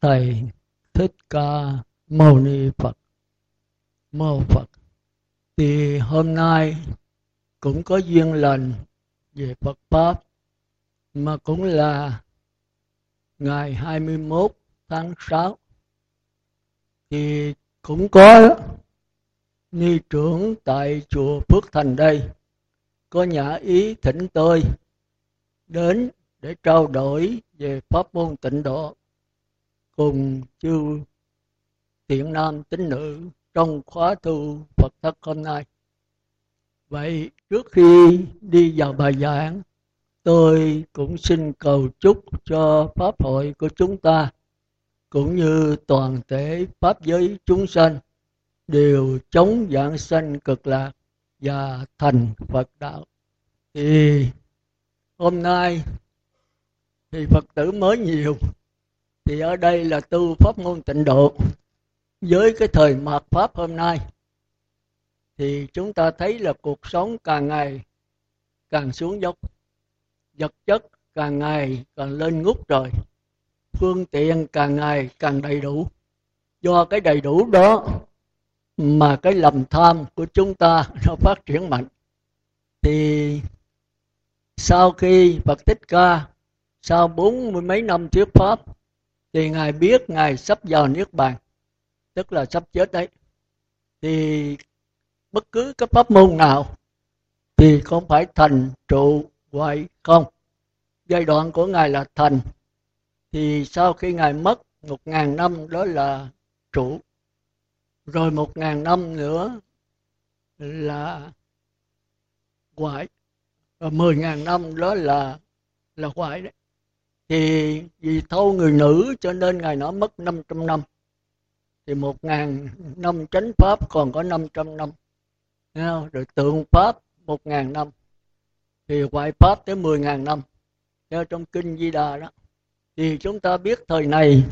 thầy thích ca mâu ni phật. Mâu phật. Thì hôm nay cũng có duyên lành về Phật pháp, mà cũng là ngày 21 tháng 6 thì cũng có ni trưởng tại chùa Phước Thành đây. Có nhã ý thỉnh tôi đến để trao đổi về pháp môn tịnh độ cùng chư thiện nam tín nữ trong khóa tu Phật thất hôm nay. Vậy trước khi đi vào bài giảng, tôi cũng xin cầu chúc cho pháp hội của chúng ta cũng như toàn thể pháp giới chúng sanh đều chống dạng sanh cực lạc và thành Phật đạo. Thì hôm nay thì Phật tử mới nhiều thì ở đây là tu pháp môn tịnh độ. Với cái thời mạt pháp hôm nay, thì chúng ta thấy là cuộc sống càng ngày càng xuống dốc. Vật chất càng ngày càng lên ngút rồi phương tiện càng ngày càng đầy đủ. Do cái đầy đủ đó mà cái lầm tham của chúng ta nó phát triển mạnh. Thì sau khi Phật Thích Ca, sau bốn mươi mấy năm thuyết pháp thì ngài biết ngài sắp vào niết bàn, tức là sắp chết đấy. Thì bất cứ cái pháp môn nào thì không phải thành trụ hoại không? Giai đoạn của ngài là thành. Thì sau khi ngài mất một ngàn năm, đó là trụ. Rồi một ngàn năm nữa là hoại. Và mười ngàn năm, đó là là hoại đấy thì vì thâu người nữ cho nên ngài nó mất 500 năm. Thì một ngàn năm chánh pháp còn có 500 năm. Rồi tượng pháp một ngàn năm. Thì ngoại pháp tới 10 ngàn năm. Theo trong kinh Di Đà đó. Thì chúng ta biết thời này,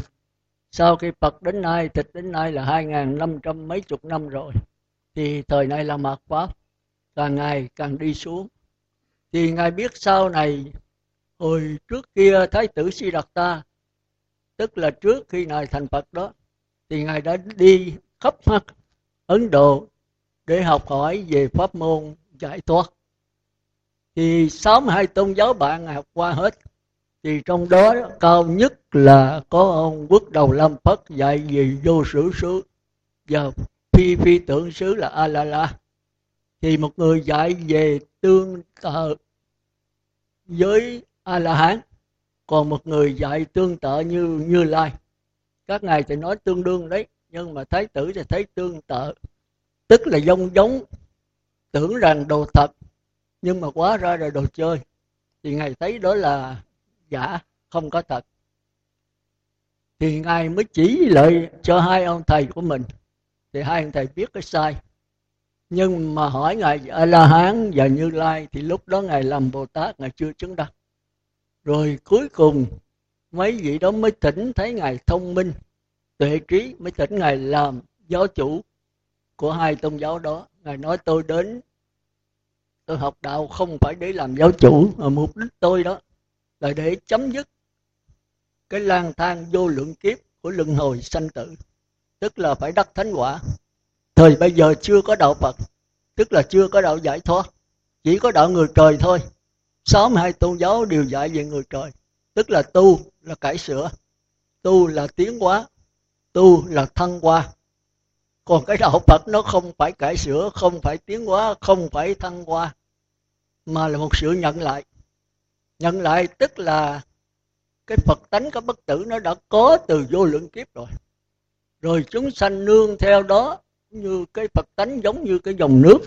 sau khi Phật đến nay, tịch đến nay là hai ngàn năm trăm mấy chục năm rồi. Thì thời này là mạt pháp. Càng ngày càng đi xuống. Thì ngài biết sau này hồi trước kia thái tử si đạt ta tức là trước khi ngài thành phật đó, thì ngài đã đi khắp mặt ấn độ để học hỏi về pháp môn giải thoát. Thì 62 tôn giáo bạn ngài học qua hết, thì trong đó cao nhất là có ông quốc đầu lâm phất, dạy về vô sử xứ, và phi phi tưởng xứ là a la la thì một người dạy về tương tự với a la hán còn một người dạy tương tự như như lai. Các ngài thì nói tương đương đấy, nhưng mà thái tử thì thấy tương tự. Tức là giống giống, tưởng rằng đồ thật, nhưng mà quá ra là đồ chơi. Thì ngài thấy đó là giả, không có thật. Thì ngài mới chỉ lại cho hai ông thầy của mình. Thì hai ông thầy biết cái sai. Nhưng mà hỏi ngài a la hán và như lai thì lúc đó ngài làm bồ tát, ngài chưa chứng đắc rồi cuối cùng, mấy vị đó mới tỉnh thấy ngài thông minh, tuệ trí mới tỉnh ngài làm giáo chủ của hai tôn giáo đó. Ngài nói, tôi đến, tôi học đạo không phải để làm giáo chủ, mà mục đích tôi đó là để chấm dứt cái lang thang vô lượng kiếp của luân hồi sanh tử, tức là phải đắc thánh quả. Thời bây giờ chưa có đạo phật, tức là chưa có đạo giải thoát, chỉ có đạo người trời thôi sáu mươi hai tôn giáo đều dạy về người trời. Tức là tu là cải sửa, tu là tiến hóa, tu là thăng hoa. Còn cái đạo phật nó không phải cải sửa, không phải tiến hóa, không phải thăng hoa, mà là một sự nhận lại. Nhận lại tức là cái phật tánh của bất tử nó đã có từ vô lượng kiếp rồi. Rồi chúng sanh nương theo đó như cái phật tánh giống như cái dòng nước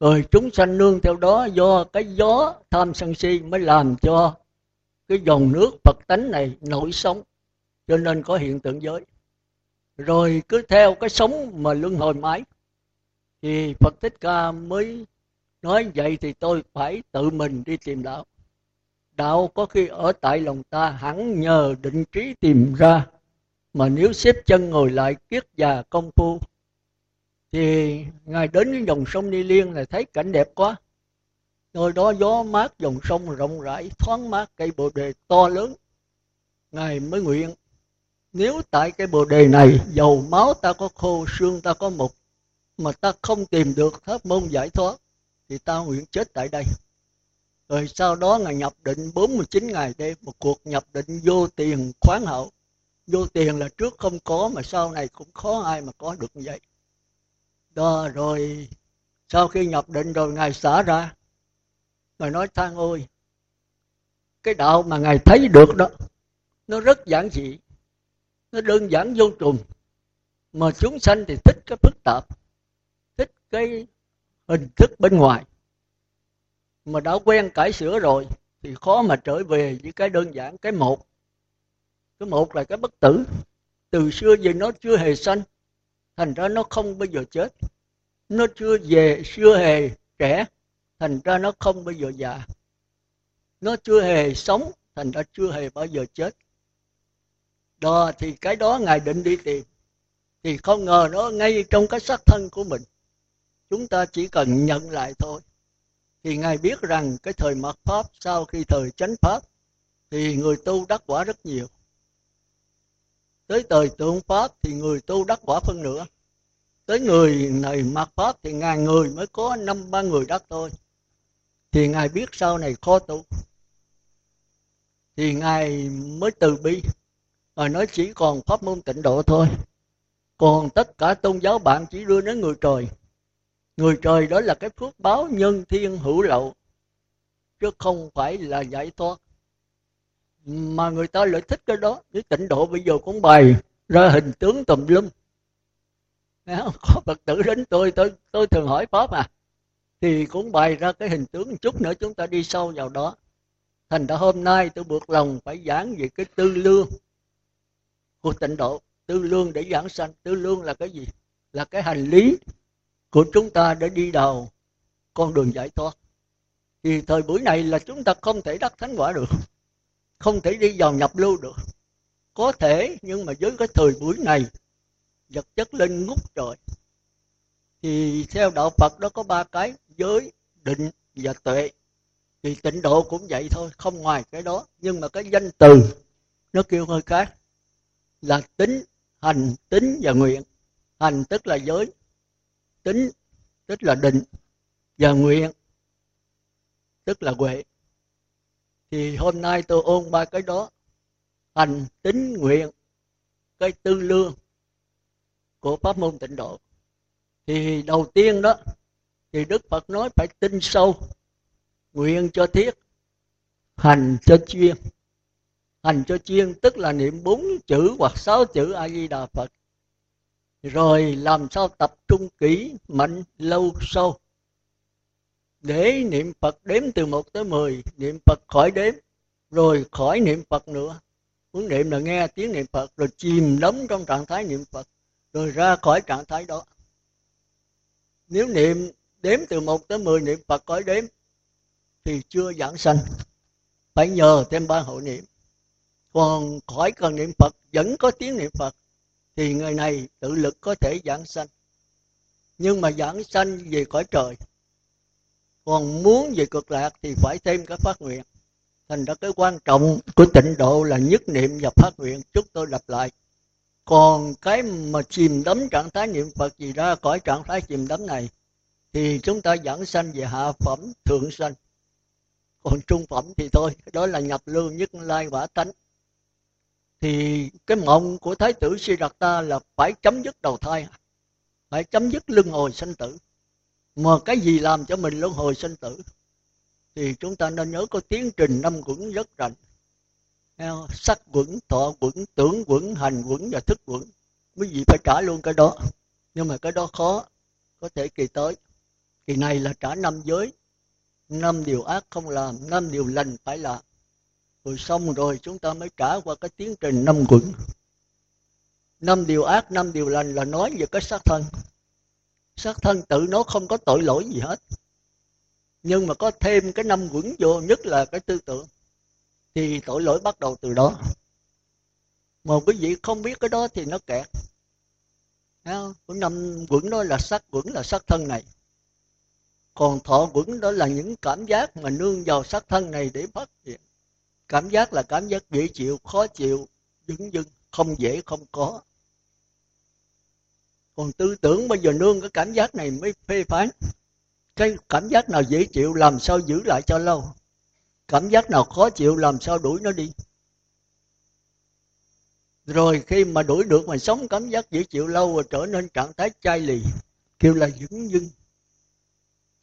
rồi chúng sanh nương theo đó do cái gió tham sân si mới làm cho cái dòng nước Phật tánh này nổi sống cho nên có hiện tượng giới. Rồi cứ theo cái sống mà luân hồi mãi, thì Phật Thích Ca mới nói vậy thì tôi phải tự mình đi tìm đạo. Đạo có khi ở tại lòng ta, hẳn nhờ định trí tìm ra, mà nếu xếp chân ngồi lại kiết già công phu thì ngài đến cái dòng sông Ni Liên là thấy cảnh đẹp quá. Nơi đó gió mát, dòng sông rộng rãi, thoáng mát, cây bồ đề to lớn. Ngài mới nguyện, nếu tại cây bồ đề này, dầu máu ta có khô, xương ta có mục, mà ta không tìm được pháp môn giải thoát, thì ta nguyện chết tại đây. Rồi sau đó ngài nhập định 49 ngày đêm, một cuộc nhập định vô tiền khoáng hậu. Vô tiền là trước không có, mà sau này cũng khó ai mà có được như vậy đó, rồi sau khi nhập định rồi ngài xả ra. Mà nói thang ôi, cái đạo mà ngài thấy được đó, nó rất giản dị, nó đơn giản vô trùng. Mà chúng sanh thì thích cái phức tạp, thích cái hình thức bên ngoài. Mà đã quen cải sửa rồi thì khó mà trở về với cái đơn giản, cái một. Cái một là cái bất tử. Từ xưa giờ nó chưa hề sanh thành ra nó không bao giờ chết. Nó chưa về, chưa hề trẻ. Thành ra nó không bao giờ già. Nó chưa hề sống, thành ra chưa hề bao giờ chết. Đó, thì cái đó ngài định đi tìm. Thì không ngờ nó ngay trong cái xác thân của mình. Chúng ta chỉ cần nhận lại thôi. Thì ngài biết rằng cái thời mạt pháp, sau khi thời chánh pháp, thì người tu đắc quả rất nhiều tới thời tượng pháp thì người tu đắc quả phân nửa. Tới người này mặc pháp thì ngàn người mới có năm, ba người đắc thôi. Thì ngài biết sau này khó tu. Thì ngài mới từ bi. Và nói chỉ còn pháp môn tịnh độ thôi. Còn tất cả tôn giáo bạn chỉ đưa đến người trời. Người trời đó là cái phước báo nhân thiên hữu lậu, chứ không phải là giải thoát mà người ta lại thích cái đó. Với tịnh độ bây giờ cũng bày ra hình tướng tùm lum. Có phật tử đến tôi tôi tôi thường hỏi pháp à. Thì cũng bày ra cái hình tướng chút nữa chúng ta đi sâu vào đó. Thành ra hôm nay tôi buộc lòng phải giảng về cái tư lương của tịnh độ. Tư lương để giảng sanh. Tư lương là cái gì? Là cái hành lý của chúng ta để đi đầu con đường giải thoát. Thì thời buổi này là chúng ta không thể đắc thánh quả được không thể đi vào nhập lưu được. Có thể, nhưng mà với cái thời buổi này, vật chất lên ngút trời. Thì theo đạo Phật đó có ba cái, giới, định và tuệ. Thì tịnh độ cũng vậy thôi, không ngoài cái đó. Nhưng mà cái danh từ, nó kêu hơi khác. Là tính, hành, tính và nguyện. Hành tức là giới, tính tức là định và nguyện tức là huệ thì hôm nay tôi ôn ba cái đó. Hành, tính, nguyện, cái tư lương của pháp môn tịnh độ. Thì đầu tiên đó, thì đức phật nói phải tin sâu, nguyện cho thiết, hành cho chuyên. Hành cho chuyên tức là niệm bốn chữ hoặc sáu chữ a di đà phật. Rồi làm sao tập trung kỹ, mạnh, lâu, sâu để niệm phật đếm từ một tới mười, niệm phật khỏi đếm, rồi khỏi niệm phật nữa. Muốn niệm là nghe tiếng niệm phật, rồi chìm đắm trong trạng thái niệm phật, rồi ra khỏi trạng thái đó. Nếu niệm đếm từ một tới mười, niệm phật khỏi đếm, thì chưa giảng sanh. Phải nhờ thêm ba hộ niệm. Còn khỏi cần niệm phật, vẫn có tiếng niệm phật, thì người này tự lực có thể giảng sanh. Nhưng mà giảng sanh về cõi trời còn muốn về cực lạc thì phải thêm cái phát nguyện. Thành ra cái quan trọng của tịnh độ là nhất niệm và phát nguyện. Chúc tôi lặp lại. Còn cái mà chìm đắm trạng thái niệm phật gì ra khỏi trạng thái chìm đắm này, thì chúng ta dẫn sanh về hạ phẩm thượng sanh. Còn trung phẩm thì thôi, đó là nhập lưu nhất lai quả tánh. Thì cái mộng của thái tử si đạt ta là phải chấm dứt đầu thai, phải chấm dứt luân hồi sanh tử mà cái gì làm cho mình luân hồi sinh tử? Thì chúng ta nên nhớ có tiến trình năm quẩn rất rành. Sắc quẩn, thọ quẩn, tưởng quẩn, hành quẩn và thức quẩn. Quý vị phải trả luôn cái đó. Nhưng mà cái đó khó, có thể kỳ tới. Kỳ này là trả năm giới. Năm điều ác không làm, năm điều lành phải làm. Rồi xong rồi chúng ta mới trả qua cái tiến trình năm quẩn. Năm điều ác, năm điều lành là nói về cái xác thân xác thân tự nó không có tội lỗi gì hết. Nhưng mà có thêm cái năm quẩn vô, nhất là cái tư tưởng, thì tội lỗi bắt đầu từ đó. Mà quý vị không biết cái đó thì nó kẹt. Của năm quẩn đó là sắc quẩn là sắc thân này. Còn thọ quẩn đó là những cảm giác mà nương vào sắc thân này để phát hiện. Cảm giác là cảm giác dễ chịu, khó chịu dững dưng, không dễ, không có còn tư tưởng bây giờ nương cái cảm giác này mới phê phán. Cái cảm giác nào dễ chịu, làm sao giữ lại cho lâu? Cảm giác nào khó chịu, làm sao đuổi nó đi? Rồi khi mà đuổi được mà sống cảm giác dễ chịu lâu rồi trở nên trạng thái chai lì, kêu là dững dưng.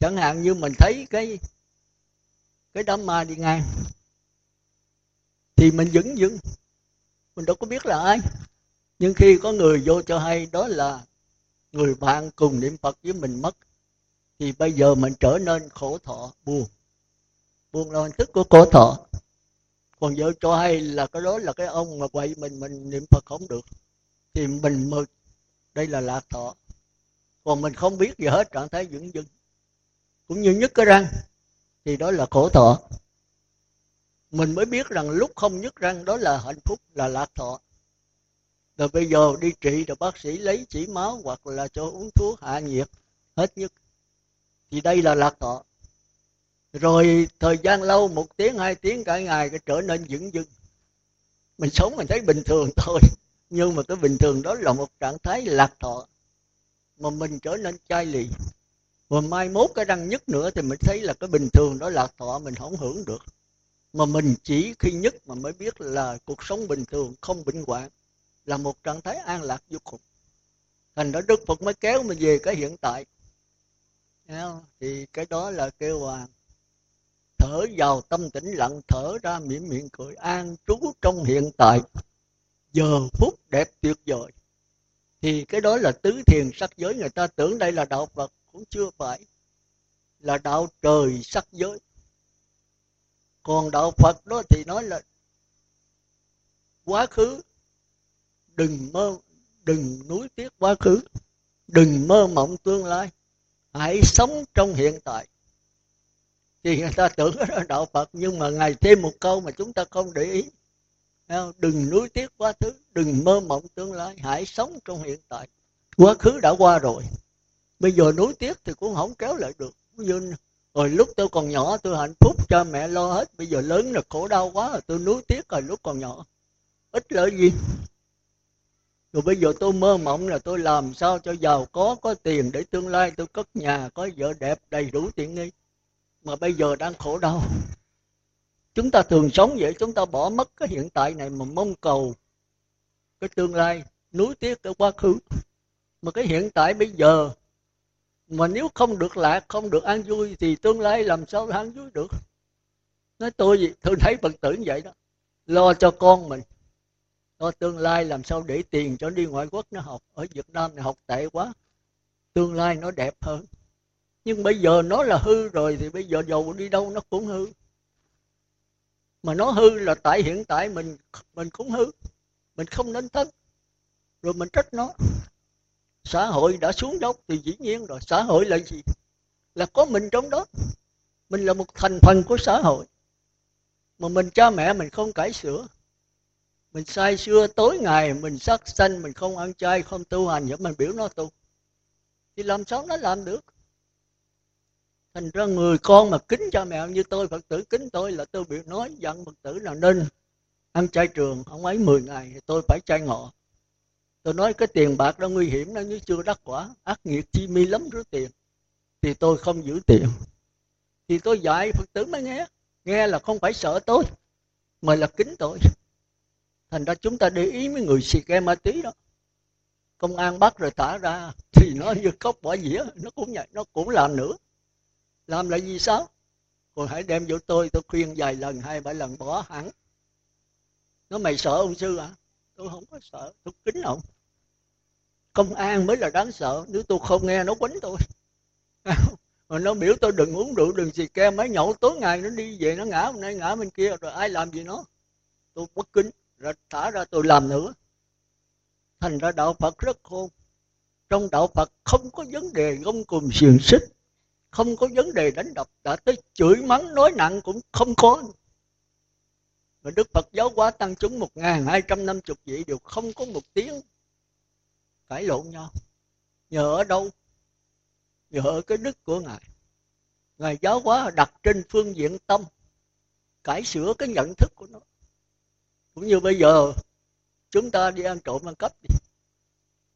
Chẳng hạn như mình thấy cái cái đám ma đi ngang, thì mình dững dưng. Mình đâu có biết là ai. Nhưng khi có người vô cho hay, đó là người bạn cùng niệm phật với mình mất, thì bây giờ mình trở nên khổ thọ, buồn. Buồn là hình thức của khổ thọ. Còn vợ cho hay là cái đó là cái ông mà quậy mình mình niệm phật không được, thì mình mực đây là lạc thọ. Còn mình không biết gì hết, trạng thái dưỡng dưng cũng như nhức cái răng, thì đó là khổ thọ. Mình mới biết rằng lúc không nhức răng, đó là hạnh phúc, là lạc thọ rồi bây giờ đi trị rồi bác sĩ lấy chỉ máu hoặc là cho uống thuốc hạ nhiệt, hết nhất. Thì đây là lạc thọ. Rồi thời gian lâu, một tiếng, hai tiếng, cả ngày cái trở nên dững dưng mình sống mình thấy bình thường thôi, nhưng mà cái bình thường đó là một trạng thái lạc thọ mà mình trở nên chai lì. Và mai mốt cái răng nhất nữa thì mình thấy là cái bình thường đó lạc thọ, mình không hưởng được. Mà mình chỉ khi nhất mà mới biết là cuộc sống bình thường không bệnh hoạn là một trạng thái an lạc vô cùng. Thành đó đức phật mới kéo mình về cái hiện tại. Thì cái đó là kêu hoàng thở vào tâm tĩnh lặng, thở ra miệng miệng cười, an trú trong hiện tại, giờ phút đẹp tuyệt vời. Thì cái đó là tứ thiền sắc giới. Người ta tưởng đây là đạo phật, cũng chưa phải là đạo trời sắc giới. Còn đạo phật đó thì nói là quá khứ đừng mơ, đừng nuối tiếc quá khứ. Đừng mơ mộng tương lai. Hãy sống trong hiện tại. Thì người ta tưởng đó là đạo phật, nhưng mà ngài thêm một câu mà chúng ta không để ý. Đừng nuối tiếc quá khứ, đừng mơ mộng tương lai. Hãy sống trong hiện tại. Quá khứ đã qua rồi. Bây giờ nuối tiếc thì cũng không kéo lại được. Như rồi lúc tôi còn nhỏ, tôi hạnh phúc, cha mẹ lo hết. Bây giờ lớn là khổ đau quá rồi, tôi nuối tiếc rồi, lúc còn nhỏ. Ít lợi gì? Rồi bây giờ tôi mơ mộng là tôi làm sao cho giàu có có tiền để tương lai tôi cất nhà, có vợ đẹp, đầy đủ tiện nghi. Mà bây giờ đang khổ đau. Chúng ta thường sống vậy, chúng ta bỏ mất cái hiện tại này mà mong cầu cái tương lai, nuối tiếc cái quá khứ. Mà cái hiện tại bây giờ mà nếu không được lạc, không được an vui thì tương lai làm sao an vui được? Nói tôi gì tôi thấy phật tử như vậy đó. Lo cho con mình lo tương lai làm sao để tiền cho đi ngoại quốc nó học? Ở việt nam này học tệ quá. Tương lai nó đẹp hơn. Nhưng bây giờ nó là hư rồi thì bây giờ dầu đi đâu nó cũng hư. Mà nó hư là tại hiện tại mình mình cũng hư. Mình không nên thân rồi mình trách nó. Xã hội đã xuống dốc thì dĩ nhiên rồi. Xã hội là gì? Là có mình trong đó. Mình là một thành phần của xã hội. Mà mình cha mẹ mình không cải sửa mình sai xưa tối ngày, mình sát sanh, mình không ăn chay, không tu hành vậy mình biểu nó tu. Thì làm sao nó làm được? Thành ra người con mà kính cha mẹ như tôi, phật tử kính tôi là tôi biểu nói, dặn phật tử là nên ăn chay trường, không ấy 10 ngày thì tôi phải chay ngọ. Tôi nói, cái tiền bạc đó nguy hiểm nó như chưa đắc quả, ác nghiệt chi mi lắm rứa tiền, thì tôi không giữ tiền. Thì tôi dạy phật tử mới nghe nghe là không phải sợ tôi, mà là kính tôi thành ra chúng ta để ý mấy người xì ke ma túy đó. Công an bắt rồi thả ra thì nó như cốc bỏ dĩa, nó cũng vậy, nó cũng làm nữa. Làm lại gì sao? Còn hãy đem vô tôi tôi khuyên vài lần, hai ba lần bỏ hẳn. Nó mày sợ ông sư à tôi không có sợ, tôi kính ông. Công an mới là đáng sợ, nếu tôi không nghe nó quánh tôi. Mà nó biểu tôi đừng uống rượu, đừng xì ke, mấy nhậu tối ngày nó đi về, nó ngã hôm nay ngã bên kia, rồi ai làm gì nó? Tôi bất kính rồi thả ra tôi làm nữa. Thành ra đạo phật rất khôn. Trong đạo phật không có vấn đề gông cùng xiềng xích, không có vấn đề đánh đập. Đã tới chửi mắng, nói nặng cũng không có. Mà Đức Phật giáo hóa tăng chúng một ngàn hai trăm năm chục vị đều không có một tiếng cãi lộn nhau. Nhờ ở đâu? Nhờ ở cái đức của ngài. Ngài giáo hóa đặt trên phương diện tâm, cải sửa cái nhận thức của nó cũng như bây giờ, chúng ta đi ăn trộm, ăn cắp đi,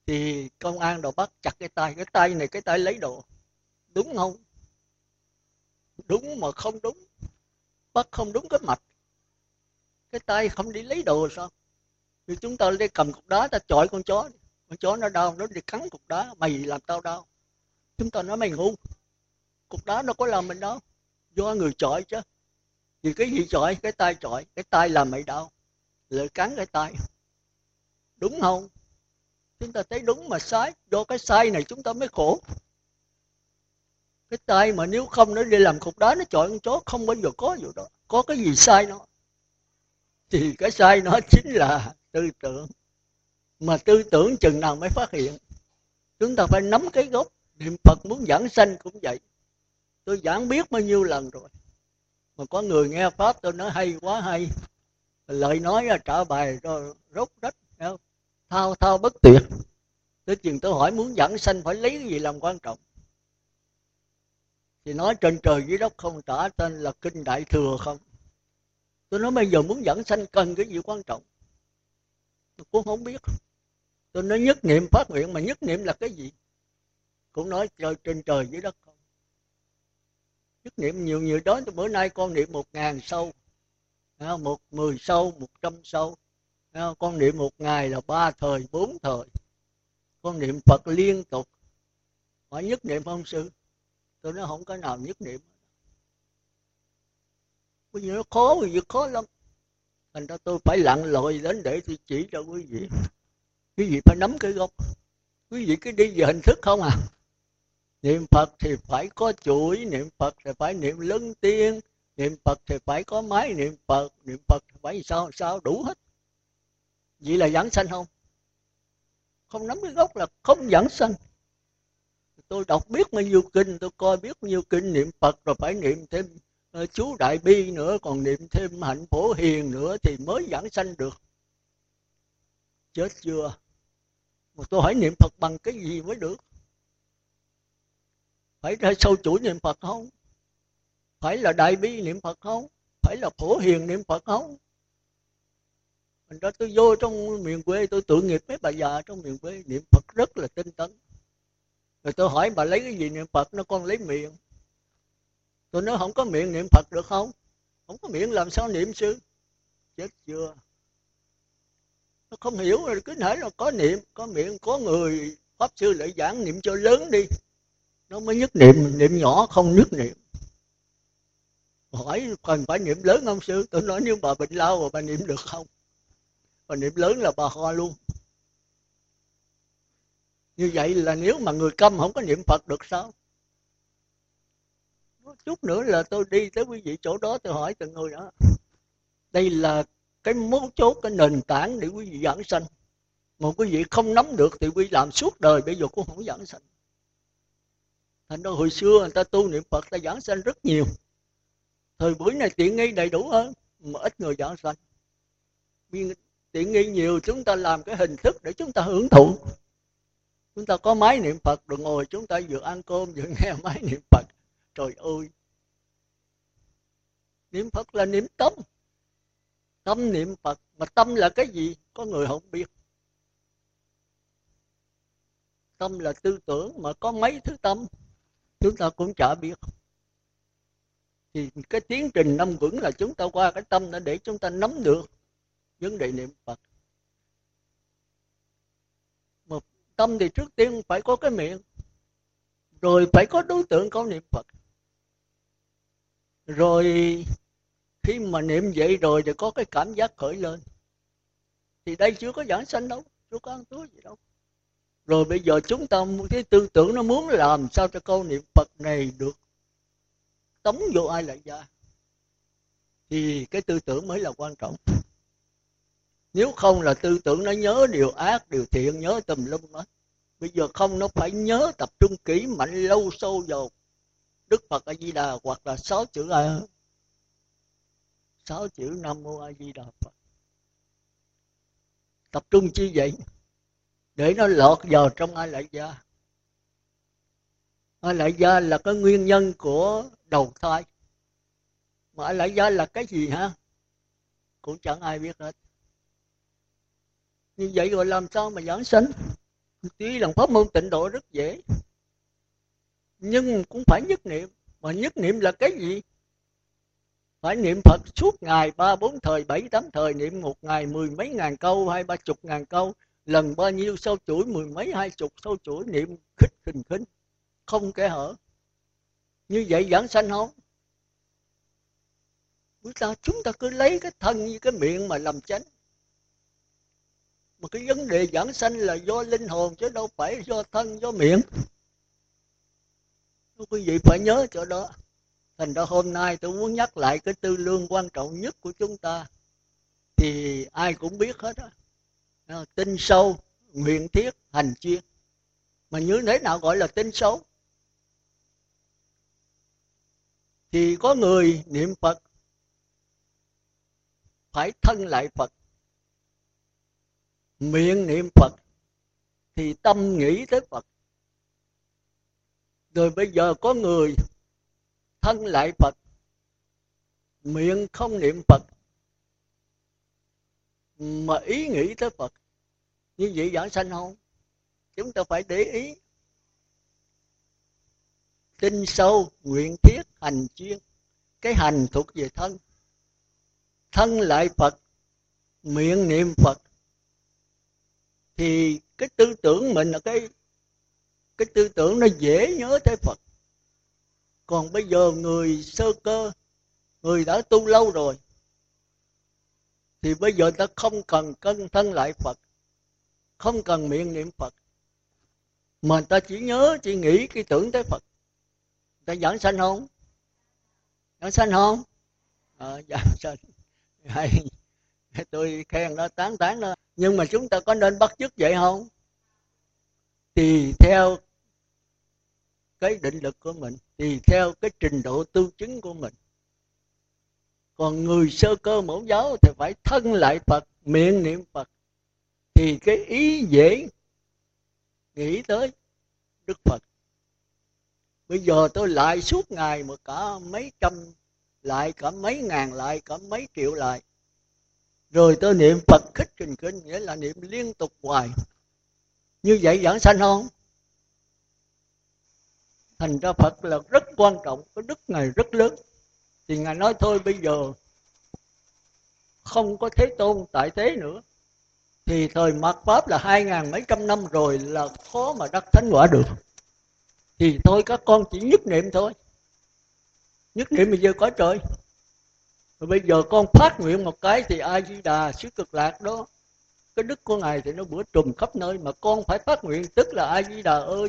thì công an đồ bắt chặt cái tay. Cái tay này, cái tay lấy đồ, đúng không? Đúng mà không đúng. Bắt không đúng cái mạch. Cái tay không đi lấy đồ sao? Thì chúng ta đi cầm cục đá, ta chọi con chó con chó nó đau, nó đi cắn cục đá. Mày làm tao đau. Chúng ta nói mày ngu. Cục đá nó có làm mình đâu do người chọi chứ. Vì cái gì chọi? Cái tay chọi. Cái tay làm mày đau lợi cắn cái tay. Đúng không? Chúng ta thấy đúng mà sai do cái sai này chúng ta mới khổ. Cái tay mà nếu không nó đi làm cục đá nó chọi con chó, không bao giờ có vụ đó. Có cái gì sai nó? Thì cái sai nó chính là tư tưởng. Mà tư tưởng chừng nào mới phát hiện? Chúng ta phải nắm cái gốc. Niệm phật muốn giảng sanh cũng vậy. Tôi giảng biết bao nhiêu lần rồi. Mà có người nghe pháp tôi nói hay quá, hay lời nói trả bài rồi rốt rách thao thao bất tuyệt. Tôi chừng tôi hỏi muốn dẫn sanh phải lấy cái gì làm quan trọng? Thì nói trên trời dưới đất không trả tên là kinh đại thừa không? Tôi nói bây giờ muốn dẫn sanh cần cái gì quan trọng? Tôi cũng không biết. Tôi nói nhất niệm phát nguyện mà nhất niệm là cái gì? Cũng nói trời trên trời dưới đất không? Nhất niệm nhiều nhiều đó, bữa nay con niệm một ngàn sâu một mười sâu, một trăm sâu. Con niệm một ngày là ba thời, bốn thời. Con niệm phật liên tục. Hỏi nhất niệm không, sư? Tôi nói không có nào nhất niệm. Bây giờ nó khó vì khó lắm. Thành ra tôi phải lặn lội đến để tôi chỉ cho quý vị. Quý vị phải nắm cái gốc. Quý vị cứ đi về hình thức không à? Niệm phật thì phải có chuỗi, niệm phật thì phải niệm lân tiên niệm phật thì phải có máy niệm phật niệm phật thì phải sao sao đủ hết. Vậy là giảng sanh không? Không nắm cái gốc là không giảng sanh. Tôi đọc biết bao nhiêu kinh tôi coi biết bao nhiêu kinh niệm phật rồi phải niệm thêm uh, chú đại bi nữa còn niệm thêm hạnh phổ hiền nữa thì mới giảng sanh được. Chết chưa? Mà tôi hỏi niệm phật bằng cái gì mới được? Phải ra sâu chuỗi niệm phật không? Phải là đại bi niệm phật không? Phải là phổ hiền niệm phật không? Mình đó tôi vô trong miền quê, tôi tự nghiệp mấy bà già trong miền quê niệm phật rất là tinh tấn. Rồi tôi hỏi, bà lấy cái gì niệm phật? Nó con lấy miệng. Tôi nói, không có miệng niệm phật được không? Không có miệng làm sao niệm sư chết chưa? Nó không hiểu rồi, cứ hỏi là có niệm, có miệng, có người. Pháp sư lại giảng niệm cho lớn đi. Nó mới nhất niệm niệm nhỏ, không nhất niệm hỏi cần phải niệm lớn không sư? Tôi nói nếu bà bệnh lao rồi bà niệm được không? Bà niệm lớn là bà ho luôn. Như vậy là nếu mà người câm không có niệm phật được sao? Chút nữa là tôi đi tới quý vị chỗ đó tôi hỏi từng người đó. Đây là cái mấu chốt, cái nền tảng để quý vị giảng sanh. Mà quý vị không nắm được thì quý vị làm suốt đời, bây giờ cũng không giảng sanh. Thành ra hồi xưa người ta tu niệm phật ta giảng sanh rất nhiều thời buổi này tiện nghi đầy đủ hơn, mà ít người dọn sạch tiện nghi nhiều, chúng ta làm cái hình thức để chúng ta hưởng thụ. Chúng ta có máy niệm phật rồi ngồi, chúng ta vừa ăn cơm vừa nghe máy niệm phật. Trời ơi! Niệm phật là niệm tâm. Tâm niệm phật, mà tâm là cái gì, có người không biết. Tâm là tư tưởng mà có mấy thứ tâm, chúng ta cũng chả biết thì cái tiến trình năm vững là chúng ta qua cái tâm để chúng ta nắm được vấn đề niệm phật. Mà tâm thì trước tiên phải có cái miệng, rồi phải có đối tượng có niệm phật. Rồi khi mà niệm vậy rồi thì có cái cảm giác khởi lên. Thì đây chưa có giảng sanh đâu, chưa có ăn túi gì đâu. Rồi bây giờ chúng ta cái tư tưởng nó muốn làm sao cho câu niệm phật này được tống vô ai lại ra? Thì cái tư tưởng mới là quan trọng. Nếu không là tư tưởng nó nhớ điều ác, điều thiện, nhớ tùm lum hết. Bây giờ không, nó phải nhớ tập trung kỹ, mạnh lâu sâu vào đức phật a di đà hoặc là sáu chữ a. Sáu chữ nam mô a di đà phật. Tập trung chi vậy? Để nó lọt vào trong ai lại gia lại gia là cái nguyên nhân của đầu thai. Mà ai lại gia là cái gì hả? Cũng chẳng ai biết hết. Như vậy rồi làm sao mà giảng sanh? Tuy là pháp môn tịnh độ rất dễ, nhưng cũng phải nhất niệm. Mà nhất niệm là cái gì? Phải niệm phật suốt ngày, ba, bốn thời, bảy, tám thời, niệm một ngày, mười mấy ngàn câu, hai, ba chục ngàn câu. Lần bao nhiêu sau chuỗi, mười mấy, hai chục sau chuỗi, niệm khích khình khinh không kẻ hở. Như vậy giảng sanh không? Chúng ta chúng ta cứ lấy cái thân như cái miệng mà làm chánh. Mà cái vấn đề giảng sanh là do linh hồn chứ đâu phải do thân, do miệng. Quý vị phải nhớ chỗ đó. Thành ra hôm nay tôi muốn nhắc lại cái tư lương quan trọng nhất của chúng ta. Thì ai cũng biết hết á. Tin sâu, nguyện thiết, hành chuyên mà như thế nào gọi là tin sâu? Thì có người niệm phật, phải thân lại phật. Miệng niệm phật thì tâm nghĩ tới phật. Rồi bây giờ có người thân lại phật, miệng không niệm phật, mà ý nghĩ tới phật. Như vậy giảng sanh không? Chúng ta phải để ý tinh sâu, nguyện thiết, hành chuyên cái hành thuộc về thân. Thân lại phật, miệng niệm phật. Thì cái tư tưởng mình là cái cái tư tưởng nó dễ nhớ tới phật. Còn bây giờ người sơ cơ, người đã tu lâu rồi, thì bây giờ ta không cần cân thân lại phật, không cần miệng niệm phật. Mà ta chỉ nhớ, chỉ nghĩ cái tưởng tới phật ta giảng sanh không? Giảng sanh không? Ờ, giảng sanh hay. Tôi khen nó tán tán nó. Nhưng mà chúng ta có nên bắt chước vậy không? Tùy theo cái định lực của mình tùy theo cái trình độ tu chứng của mình. Còn người sơ cơ mẫu giáo thì phải thân lại phật miệng niệm phật. Thì cái ý dễ nghĩ tới đức phật bây giờ tôi lại suốt ngày mà cả mấy trăm, lại cả mấy ngàn, lại cả mấy triệu lại. Rồi tôi niệm phật khích trình kinh nghĩa là niệm liên tục hoài. Như vậy giảng sanh không? Thành ra phật là rất quan trọng, cái đức ngài rất lớn. Thì ngài nói thôi bây giờ không có thế tôn tại thế nữa. Thì thời mạt pháp là hai ngàn mấy trăm năm rồi là khó mà đắc thánh quả được thì thôi, các con chỉ nhất niệm thôi. Nhất niệm bây giờ có trời. Rồi bây giờ con phát nguyện một cái thì a di đà xứ cực lạc đó, cái đức của ngài thì nó bữa trùm khắp nơi mà con phải phát nguyện, tức là a di đà ơi,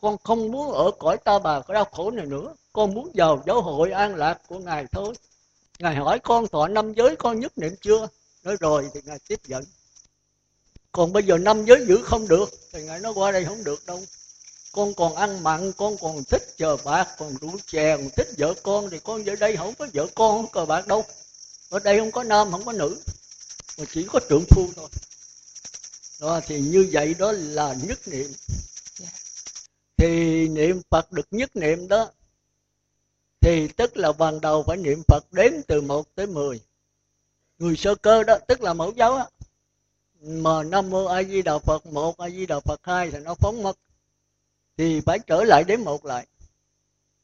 con không muốn ở cõi ta bà có đau khổ này nữa. Con muốn vào giáo hội an lạc của ngài thôi. Ngài hỏi con, thọ năm giới con nhất niệm chưa? Nói rồi thì ngài tiếp dẫn. Còn bây giờ năm giới giữ không được. Thì ngài nói, qua đây không được đâu con còn ăn mặn con còn thích chờ bạc còn rượu chè còn thích vợ con thì con ở đây không có vợ con không cờ bạc đâu. Ở đây không có nam không có nữ. Mà chỉ có trượng phu thôi. Đó thì như vậy đó là nhất niệm. Thì niệm phật được nhất niệm đó. Thì tức là ban đầu phải niệm phật đếm từ 1 tới 10 người sơ cơ đó tức là mẫu giáo á. Mà nam mô a di đà phật một a di đà phật hai thì nó phóng mất thì phải trở lại đến một lại.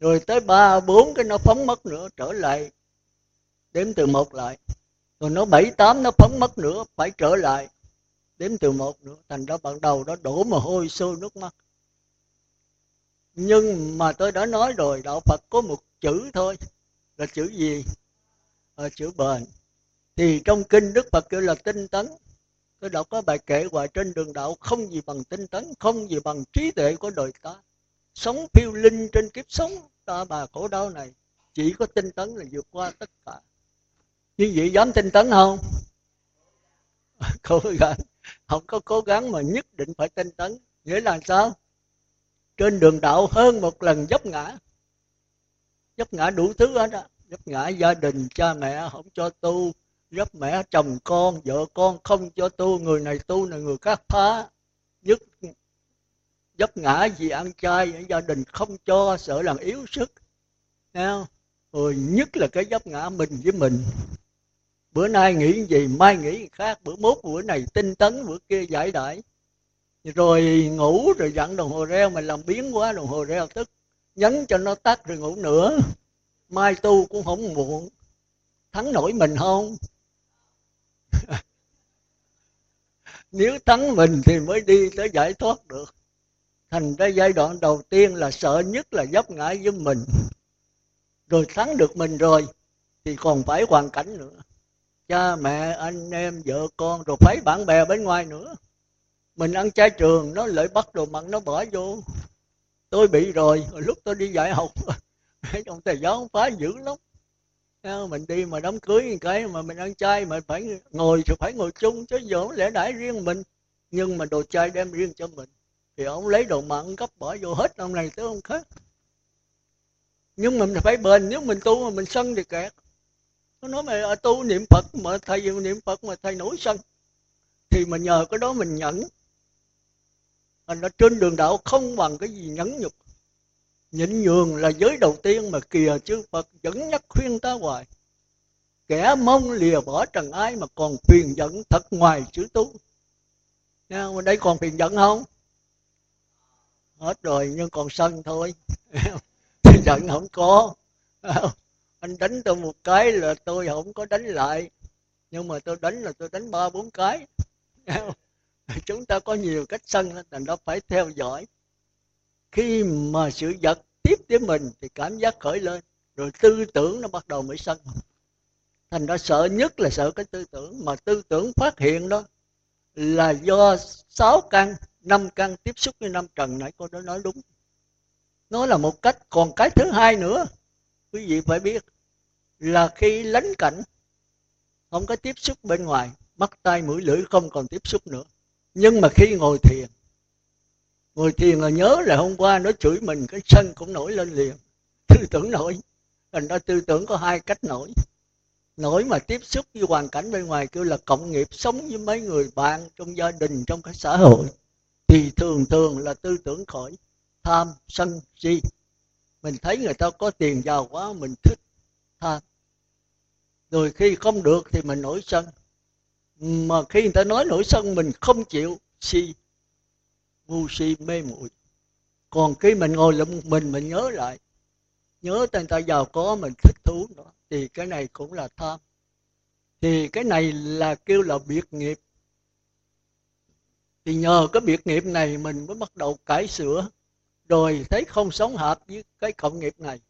Rồi tới ba bốn cái nó phóng mất nữa trở lại đếm từ một lại. Rồi nó bảy tám nó phóng mất nữa phải trở lại đếm từ một nữa. Thành ra ban đầu đó đổ mồ hôi sôi nước mắt. Nhưng mà tôi đã nói rồi đạo phật có một chữ thôi. Là chữ gì? À, chữ bền. Thì trong kinh đức phật kêu là tinh tấn tôi đọc có bài kệ hoài trên đường đạo, không gì bằng tinh tấn, không gì bằng trí tuệ của đời ta. Sống phiêu linh trên kiếp sống, ta bà khổ đau này, chỉ có tinh tấn là vượt qua tất cả. Như vậy dám tinh tấn không? Cố gắng, không có cố gắng mà nhất định phải tinh tấn. Nghĩa là sao? Trên đường đạo hơn một lần dấp ngã. Dấp ngã đủ thứ hết á. Dấp ngã gia đình, cha mẹ, không cho tu dấp mẹ chồng con, vợ con không cho tu, người này tu này người khác phá. Nhất dấp ngã vì ăn chay gia đình không cho, sợ làm yếu sức. Thấy rồi nhất là cái dấp ngã mình với mình. Bữa nay nghĩ gì, mai nghĩ khác. Bữa mốt, bữa này tinh tấn, bữa kia giải đãi. Rồi ngủ rồi dặn đồng hồ reo, mà làm biến quá đồng hồ reo tức. Nhấn cho nó tắt rồi ngủ nữa. Mai tu cũng không muộn. Thắng nổi mình không? nếu thắng mình thì mới đi tới giải thoát được. Thành ra giai đoạn đầu tiên là sợ nhất là dấp ngã với mình. Rồi thắng được mình rồi, thì còn phải hoàn cảnh nữa. Cha, mẹ, anh em, vợ con, rồi phải bạn bè bên ngoài nữa. Mình ăn chay trường, nó lại bắt đồ mặn, nó bỏ vô. Tôi bị rồi lúc tôi đi dạy học ông thầy giáo phá dữ lắm mình đi mà đám cưới cái mà mình ăn chay mà phải ngồi, thì phải ngồi chung, chứ giờ lẽ đãi riêng mình. Nhưng mà đồ chay đem riêng cho mình, thì ông lấy đồ mặn gấp bỏ vô hết ông này tới ông khác. Nhưng mình phải bền, nếu mình tu mà mình sân thì kẹt. Nó nói mà à, tu niệm phật mà thầy niệm phật mà thầy nổi sân. Thì mình nhờ cái đó mình nhẫn. Thành ra trên đường đạo không bằng cái gì nhẫn nhục nhịn nhường là giới đầu tiên mà kìa chư phật dẫn nhắc khuyên ta hoài. Kẻ mong lìa bỏ trần ai mà còn phiền giận thật ngoài chữ tu Nha, mà đây còn phiền giận không? Hết rồi nhưng còn sân thôi. Giận không có. Anh đánh tôi một cái là tôi không có đánh lại. Nhưng mà tôi đánh là tôi đánh ba bốn cái. Chúng ta có nhiều cách sân thành đó phải theo dõi khi mà sự vật tiếp đến mình thì cảm giác khởi lên, rồi tư tưởng nó bắt đầu mới sân thành ra sợ nhất là sợ cái tư tưởng, mà tư tưởng phát hiện đó là do sáu căn, năm căn tiếp xúc với năm trần nãy cô đã nói đúng. Nó là một cách, còn cái thứ hai nữa, quý vị phải biết là khi lánh cảnh, không có tiếp xúc bên ngoài, mắt tay mũi, lưỡi không còn tiếp xúc nữa. Nhưng mà khi ngồi thiền ngồi thiền là nhớ là hôm qua nó chửi mình, cái sân cũng nổi lên liền. Tư tưởng nổi. Thành ra tư tưởng có hai cách nổi. Nổi mà tiếp xúc với hoàn cảnh bên ngoài kêu là cộng nghiệp sống với mấy người bạn trong gia đình, trong cái xã hội, thì thường thường là tư tưởng khỏi. Tham, sân, si. Mình thấy người ta có tiền giàu quá, mình thích tham. Rồi khi không được thì mình nổi sân. Mà khi người ta nói nổi sân, mình không chịu si ngu si mê muội. Còn khi mình ngồi lại một mình mình nhớ lại, nhớ tên ta giàu có, mình thích thú nữa thì cái này cũng là tham. Thì cái này là kêu là biệt nghiệp. Thì nhờ cái biệt nghiệp này mình mới bắt đầu cải sửa, rồi thấy không sống hợp với cái cộng nghiệp này.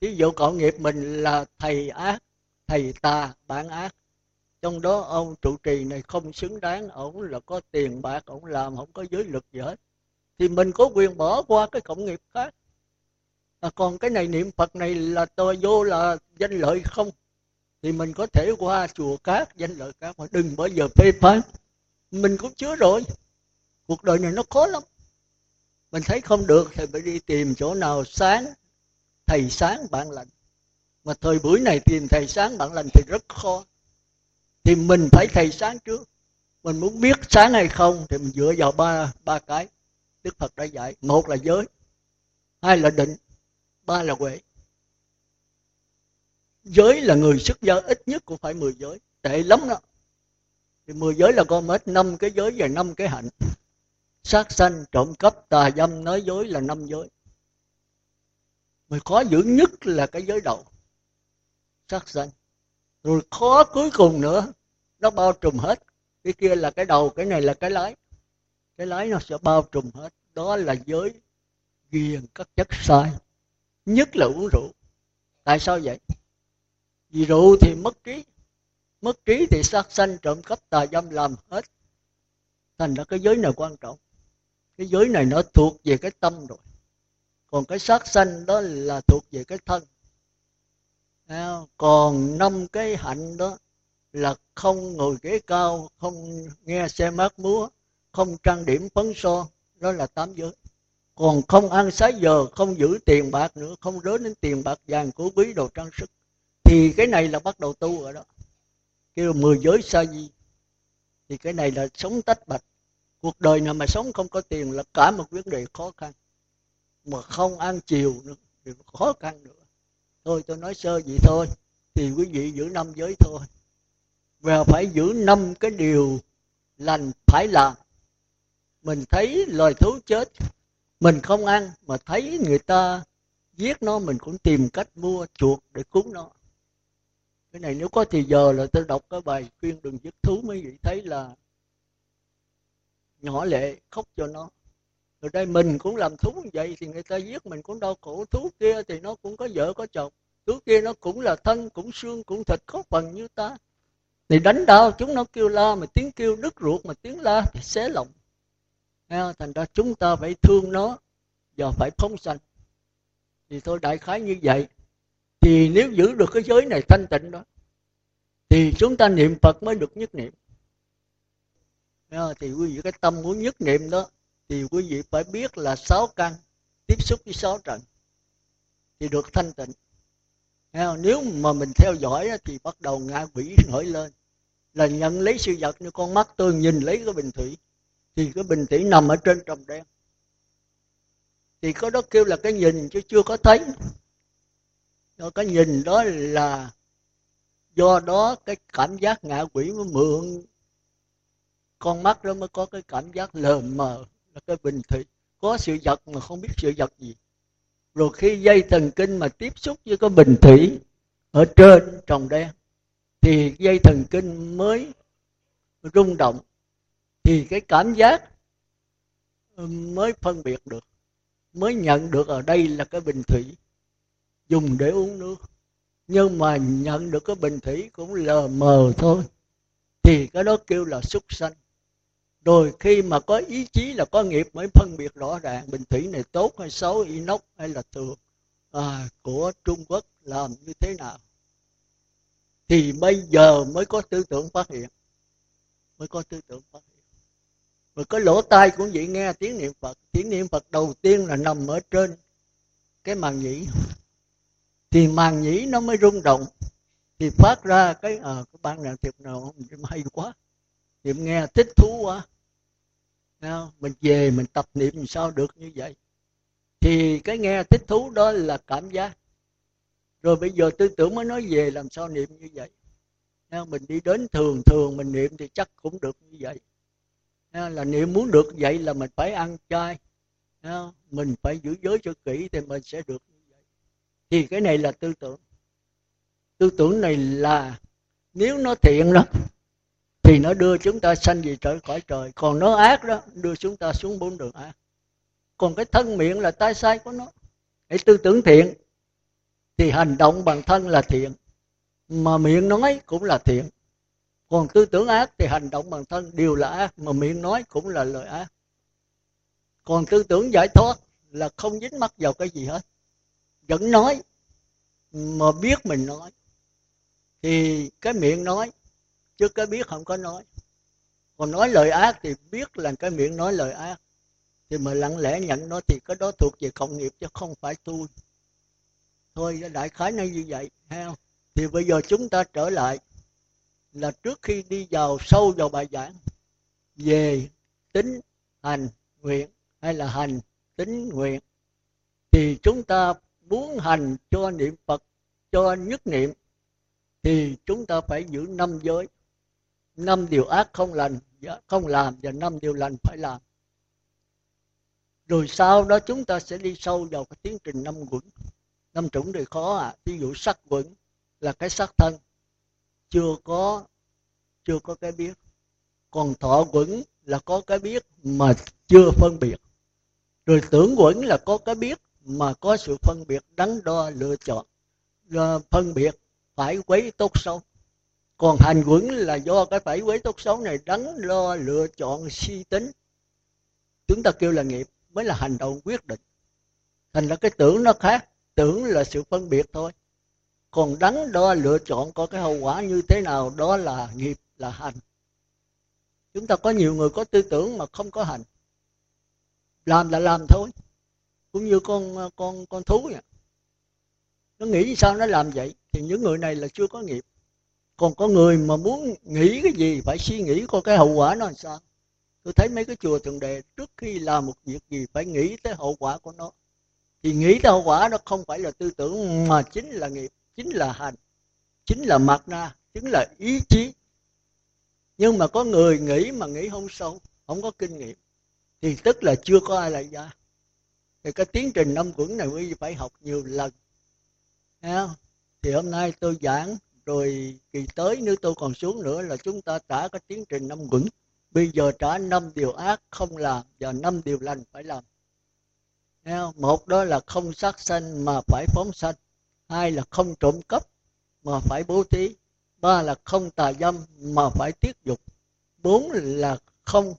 Ví dụ cộng nghiệp mình là thầy ác, thầy tà bản ác trong đó ông trụ trì này không xứng đáng ổng là có tiền bạc ổng làm không có giới lực gì hết. Thì mình có quyền bỏ qua cái cộng nghiệp khác. À, còn cái này niệm phật này là tôi vô là danh lợi không? Thì mình có thể qua chùa khác danh lợi khác mà đừng bao giờ phê phán. Mình cũng chứa rồi. Cuộc đời này nó khó lắm. Mình thấy không được thì phải đi tìm chỗ nào sáng thầy sáng bạn lành. Mà thời buổi này tìm thầy sáng bạn lành thì rất khó thì mình phải thầy sáng trước. Mình muốn biết sáng hay không thì mình dựa vào ba ba cái. Đức phật đã dạy, một là giới, hai là định, ba là huệ. Giới là người xuất gia ít nhất cũng phải mười giới, tệ lắm đó. Thì mười giới là con hết năm cái giới và năm cái hạnh. Sát sanh, trộm cắp, tà dâm, nói dối là năm giới. Mà khó giữ nhất là cái giới đầu, sát sanh rồi khó cuối cùng nữa, nó bao trùm hết. Cái kia là cái đầu, cái này là cái lái. Cái lái nó sẽ bao trùm hết. Đó là giới ghiền các chất sai. Nhất là uống rượu. Tại sao vậy? Vì rượu thì mất trí. Mất trí thì sát sanh trộm cắp tà dâm làm hết. Thành ra cái giới này quan trọng. Cái giới này nó thuộc về cái tâm rồi. Còn cái sát sanh đó là thuộc về cái thân còn năm cái hạnh đó là không ngồi ghế cao, không nghe xe mát múa, không trang điểm phấn son đó là tám giới. Còn không ăn sái giờ, không giữ tiền bạc nữa, không rớt đến tiền bạc vàng của quý đồ trang sức, thì cái này là bắt đầu tu rồi đó. Kêu mười giới sa di. Thì cái này là sống tách bạch. Cuộc đời nào mà sống không có tiền là cả một vấn đề khó khăn. Mà không ăn chiều nữa thì khó khăn nữa thôi tôi nói sơ vậy thôi, thì quý vị giữ năm giới thôi. Và phải giữ năm cái điều lành phải làm. Mình thấy loài thú chết, mình không ăn mà thấy người ta giết nó, mình cũng tìm cách mua chuột để cúng nó. Cái này nếu có thì giờ là tôi đọc cái bài khuyên đừng giết thú, mấy vị thấy là nhỏ lệ, khóc cho nó rồi đây mình cũng làm thú như vậy thì người ta giết mình cũng đau khổ. Thú kia thì nó cũng có vợ có chồng. Thú kia nó cũng là thân, cũng xương, cũng thịt, có phần như ta. Thì đánh đau, chúng nó kêu la, mà tiếng kêu đứt ruột, mà tiếng la thì xé lòng. Thành ra chúng ta phải thương nó và phải phóng sanh. Thì tôi đại khái như vậy. Thì nếu giữ được cái giới này thanh tịnh đó, thì chúng ta niệm phật mới được nhất niệm. Thì quý vị, cái tâm muốn nhất niệm đó thì quý vị phải biết là sáu căn tiếp xúc với sáu trận thì được thanh tịnh. Nếu mà mình theo dõi thì bắt đầu ngã quỷ nổi lên. Là nhận lấy sự vật như con mắt tôi nhìn lấy cái bình thủy, thì cái bình thủy nằm ở trên trồng đen. Thì có đó kêu là cái nhìn chứ chưa có thấy. Do cái nhìn đó là do đó cái cảm giác ngạ quỷ mới mượn. Con mắt đó mới có cái cảm giác lờ mờ là cái bình thủy. Có sự vật mà không biết sự vật gì. Rồi khi dây thần kinh mà tiếp xúc với cái bình thủy ở trên tròng đen, thì dây thần kinh mới rung động. Thì cái cảm giác ừ, mới phân biệt được, mới nhận được ở đây là cái bình thủy. Dùng để uống nước. Nhưng mà nhận được cái bình thủy cũng lờ mờ thôi. Thì cái đó kêu là súc sanh rồi khi mà có ý chí là có nghiệp mới phân biệt rõ ràng bình thủy này tốt hay xấu inox hay là thường à, của trung quốc làm như thế nào. Thì bây giờ mới có tư tưởng phát hiện mới có tư tưởng phát hiện. Và có lỗ tai cũng vậy nghe tiếng niệm phật. Tiếng niệm phật đầu tiên là nằm ở trên cái màng nhĩ. Thì màng nhĩ nó mới rung động thì phát ra cái à, cái ban nào thiệt nào hay quá niệm nghe thích thú quá. Mình về mình tập niệm làm sao được như vậy? Thì cái nghe thích thú đó là cảm giác. Rồi bây giờ tư tưởng mới nói về làm sao niệm như vậy. Mình đi đến thường thường mình niệm thì chắc cũng được như vậy. Là niệm muốn được vậy là mình phải ăn chay. Mình phải giữ giới cho kỹ thì mình sẽ được như vậy. Thì cái này là tư tưởng. Tư tưởng này là, nếu nó thiện đó thì nó đưa chúng ta sanh về trời cõi trời. Còn nó ác đó, đưa chúng ta xuống bốn đường ác. Còn cái thân miệng là tai sai của nó. Hãy tư tưởng thiện, thì hành động bằng thân là thiện. Mà miệng nói cũng là thiện. Còn tư tưởng ác thì hành động bằng thân đều là ác, mà miệng nói cũng là lời ác. Còn tư tưởng giải thoát là không dính mắc vào cái gì hết. Vẫn nói, mà biết mình nói, thì cái miệng nói chứ cái biết không có nói. Còn nói lời ác thì biết là cái miệng nói lời ác. Thì mà lặng lẽ nhận nó thì cái đó thuộc về công nghiệp chứ không phải tu thôi, đại khái nó như vậy heo thì bây giờ chúng ta trở lại là trước khi đi vào sâu vào bài giảng về tính hành nguyện hay là hành tính nguyện, thì chúng ta muốn hành cho niệm phật, cho nhất niệm, thì chúng ta phải giữ năm giới năm điều ác không lành không làm và năm điều lành phải làm. Rồi sau đó chúng ta sẽ đi sâu vào cái tiến trình năm quẩn. Năm trũng thì khó à. Ví dụ sắc quẩn là cái sắc thân. Chưa có chưa có cái biết. Còn thọ quẩn là có cái biết mà chưa phân biệt. Rồi tưởng quẩn là có cái biết mà có sự phân biệt, đắn đo, lựa chọn. Phân biệt phải quấy tốt xấu còn hành quẩn là do cái phải quấy tốt xấu này đắn lo lựa chọn suy tính. Chúng ta kêu là nghiệp mới là hành động quyết định. Thành ra cái tưởng nó khác, tưởng là sự phân biệt thôi. Còn đắn đo lựa chọn có cái hậu quả như thế nào, đó là nghiệp, là hành. Chúng ta có nhiều người có tư tưởng mà không có hành. Làm là làm thôi. Cũng như con con con thú vậy. Nó nghĩ sao nó làm vậy? Thì những người này là chưa có nghiệp còn có người mà muốn nghĩ cái gì, phải suy nghĩ coi cái hậu quả nó làm sao. Tôi thấy mấy cái chùa thượng đề trước khi làm một việc gì, phải nghĩ tới hậu quả của nó. Thì nghĩ tới hậu quả nó không phải là tư tưởng, mà chính là nghiệp, chính là hành, chính là mặt na, chính là ý chí. Nhưng mà có người nghĩ mà nghĩ không sâu, không có kinh nghiệm, thì tức là chưa có ai lại ra. Thì cái tiến trình năm quẩn này quý vị phải học nhiều lần. Thấy không? thì hôm nay tôi giảng rồi kỳ tới nếu tôi còn xuống nữa là chúng ta trả cái tiến trình năm quẩn. Bây giờ trả năm điều ác không làm và năm điều lành phải làm. Một đó là không sát sanh mà phải phóng sanh. Hai là không trộm cắp mà phải bố thí. Ba là không tà dâm mà phải tiết dục. Bốn là không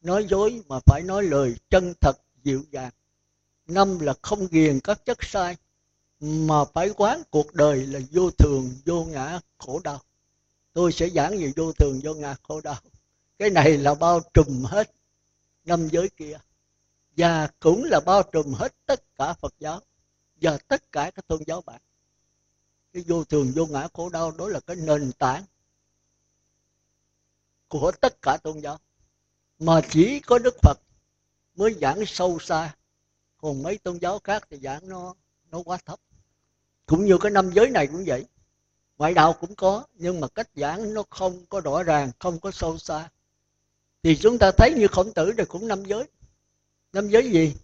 nói dối mà phải nói lời chân thật dịu dàng. Năm là không ghiền các chất sai mà phải quán cuộc đời là vô thường, vô ngã, khổ đau. Tôi sẽ giảng về vô thường, vô ngã, khổ đau. Cái này là bao trùm hết năm giới kia. Và cũng là bao trùm hết tất cả phật giáo và tất cả các tôn giáo bạn. Cái vô thường, vô ngã, khổ đau đó là cái nền tảng của tất cả tôn giáo. Mà chỉ có đức phật mới giảng sâu xa. Còn mấy tôn giáo khác thì giảng nó nó quá thấp cũng như cái năm giới này cũng vậy. Ngoại đạo cũng có, nhưng mà cách giảng nó không có rõ ràng, không có sâu xa. Thì chúng ta thấy như khổng tử thì cũng năm giới. Năm giới gì?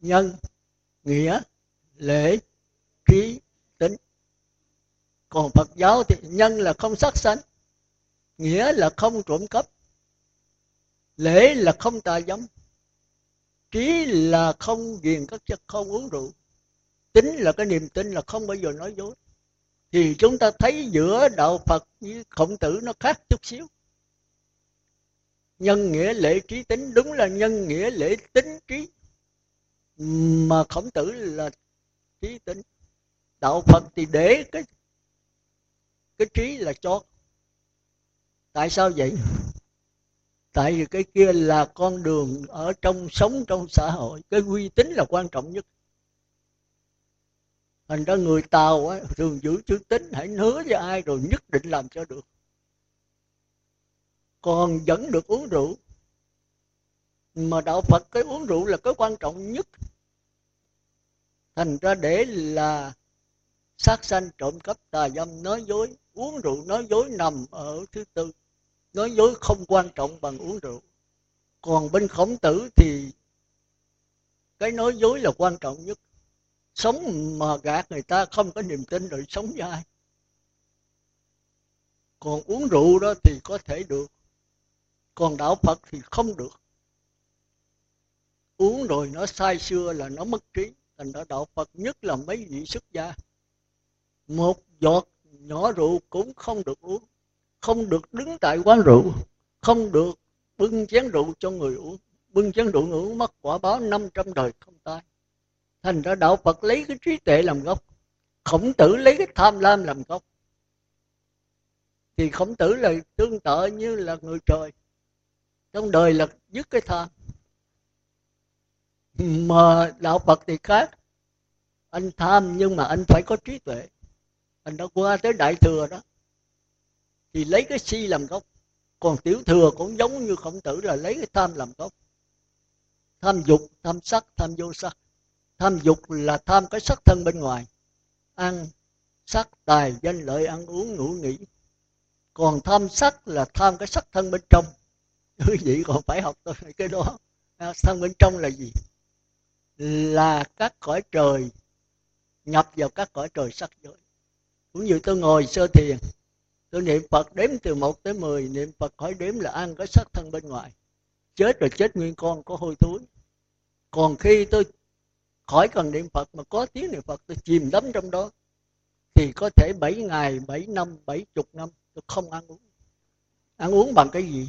Nhân, nghĩa, lễ, trí, tính. Còn phật giáo thì nhân là không sát sanh, nghĩa là không trộm cắp, lễ là không tà dâm, trí là không ghiền các chất, không uống rượu tính là cái niềm tin là không bao giờ nói dối. Thì chúng ta thấy giữa đạo phật với khổng tử nó khác chút xíu. Nhân nghĩa lễ trí tính, đúng là nhân nghĩa lễ tính trí mà khổng tử là trí tính. Đạo phật thì để cái cái trí là cho. Tại sao vậy? Tại vì cái kia là con đường ở trong, sống trong xã hội. Cái uy tín là quan trọng nhất thành ra người tàu á, thường giữ chữ tính hãy hứa với ai rồi nhất định làm cho được. Còn vẫn được uống rượu. Mà đạo phật cái uống rượu là cái quan trọng nhất. Thành ra để là sát sanh trộm cắp tà dâm nói dối uống rượu nói dối nằm ở thứ tư. Nói dối không quan trọng bằng uống rượu. Còn bên khổng tử thì cái nói dối là quan trọng nhất sống mà gạt người ta không có niềm tin rồi sống với ai. Còn uống rượu đó thì có thể được. Còn đạo phật thì không được. Uống rồi nó sai xưa là nó mất trí. Thành ra đạo phật nhất là mấy vị xuất gia. Một giọt nhỏ rượu cũng không được uống. Không được đứng tại quán rượu. Không được bưng chén rượu cho người uống. Bưng chén rượu người uống mất quả báo 500 đời không tai thành ra đạo phật lấy cái trí tuệ làm gốc, khổng tử lấy cái tham lam làm gốc. Thì khổng tử là tương tự như là người trời, trong đời là dứt cái tham. Mà đạo phật thì khác, anh tham nhưng mà anh phải có trí tuệ. Anh đã qua tới đại thừa đó, thì lấy cái si làm gốc. Còn tiểu thừa cũng giống như khổng tử là lấy cái tham làm gốc. Tham dục, tham sắc, tham vô sắc tham dục là tham cái sắc thân bên ngoài. Ăn sắc tài danh lợi ăn uống ngủ nghỉ. Còn tham sắc là tham cái sắc thân bên trong. Quý vị còn phải học tôi cái đó. À, thân bên trong là gì? Là các cõi trời nhập vào các cõi trời sắc giới. Cũng như tôi ngồi sơ thiền tôi niệm phật đếm từ 1 tới 10 niệm phật khỏi đếm là ăn cái sắc thân bên ngoài. Chết rồi chết nguyên con có hôi thối. Còn khi tôi khỏi cần niệm phật, mà có tiếng niệm phật, tôi chìm đắm trong đó. Thì có thể 7 ngày 7 năm 70 năm, tôi không ăn uống. Ăn uống bằng cái gì?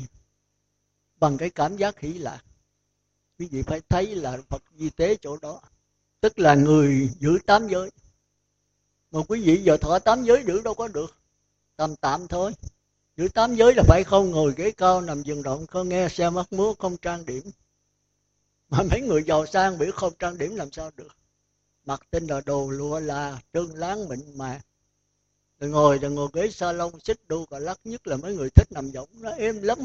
Bằng cái cảm giác hỷ lạc. Quý vị phải thấy là phật di tế chỗ đó. Tức là người giữ tám giới. Mà quý vị giờ thọ tám giới giữ đâu có được. Tạm tạm thôi. Giữ tám giới là phải không? Ngồi ghế cao, nằm giường động không nghe xe mắt múa, không trang điểm mà mấy người giàu sang biểu không trang điểm làm sao được. Mặc tên là đồ lụa là trơn láng mịn màng, rồi ngồi rồi ngồi ghế salon xích đu và lắc nhất là mấy người thích nằm võng nó êm lắm.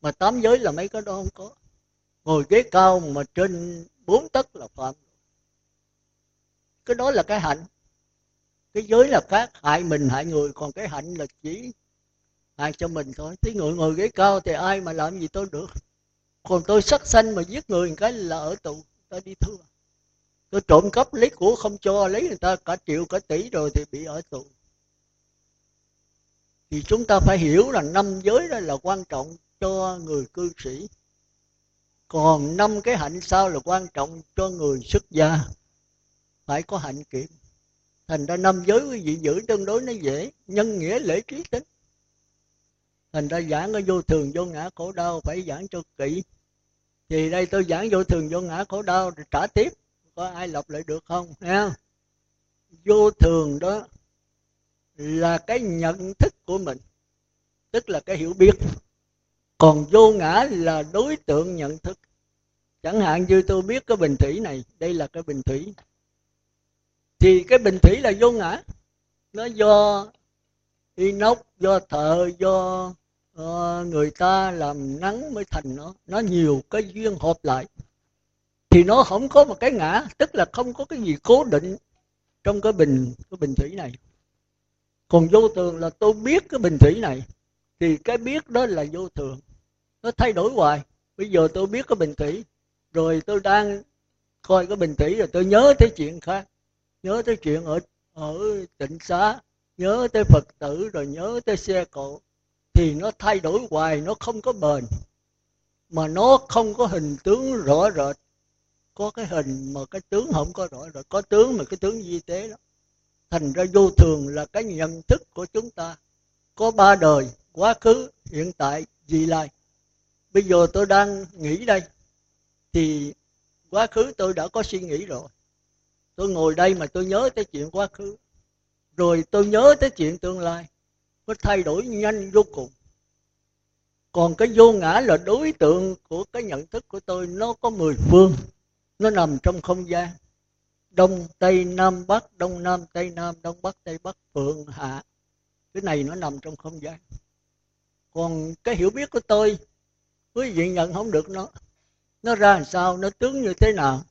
Mà tám giới là mấy cái đó không có. Ngồi ghế cao mà trên bốn tấc là phạm. Cái đó là cái hạnh. Cái giới là khác hại mình hại người còn cái hạnh là chỉ hại cho mình thôi. Thế người ngồi ghế cao thì ai mà làm gì tôi được? Còn tôi sát sanh mà giết người cái là ở tù, ta đi thưa tôi trộm cắp lấy của không cho lấy người ta, cả triệu, cả tỷ rồi thì bị ở tù. Thì chúng ta phải hiểu là năm giới đó là quan trọng cho người cư sĩ. Còn năm cái hạnh sau là quan trọng cho người xuất gia? Phải có hạnh kiểm. Thành ra năm giới quý vị giữ tương đối nó dễ, nhân nghĩa lễ trí tính thành ra giảng cái vô thường, vô ngã khổ đau phải giảng cho kỹ. Thì đây tôi giảng vô thường, vô ngã khổ đau rồi trả tiếp. Có ai lặp lại được không? Ha? vô thường đó là cái nhận thức của mình, tức là cái hiểu biết. Còn vô ngã là đối tượng nhận thức. Chẳng hạn như tôi biết cái bình thủy này, đây là cái bình thủy. Thì cái bình thủy là vô ngã. Nó do inox, do thợ, do uh, người ta làm nắng mới thành nó. Nó nhiều cái duyên hợp lại. Thì nó không có một cái ngã tức là không có cái gì cố định trong cái bình cái bình thủy này. Còn vô thường là tôi biết cái bình thủy này thì cái biết đó là vô thường. Nó thay đổi hoài. Bây giờ tôi biết cái bình thủy rồi tôi đang coi cái bình thủy rồi tôi nhớ tới chuyện khác. Nhớ tới chuyện ở ở tỉnh xá nhớ tới phật tử rồi nhớ tới xe cộ thì nó thay đổi hoài, nó không có bền. Mà nó không có hình tướng rõ rệt. Có cái hình mà cái tướng không có rõ rệt. Có tướng mà cái tướng di tế đó. Thành ra vô thường là cái nhận thức của chúng ta. Có ba đời, quá khứ, hiện tại, vị lai. Bây giờ tôi đang nghĩ đây, thì quá khứ tôi đã có suy nghĩ rồi. Tôi ngồi đây mà tôi nhớ tới chuyện quá khứ. Rồi tôi nhớ tới chuyện tương lai nó thay đổi nhanh vô cùng. Còn cái vô ngã là đối tượng của cái nhận thức của tôi, nó có mười phương. Nó nằm trong không gian. Đông, tây, nam, bắc, đông, nam, tây, nam, đông, bắc, tây, bắc, phượng, hạ. Cái này nó nằm trong không gian. Còn cái hiểu biết của tôi, quý vị nhận không được nó. Nó ra làm sao, nó tướng như thế nào,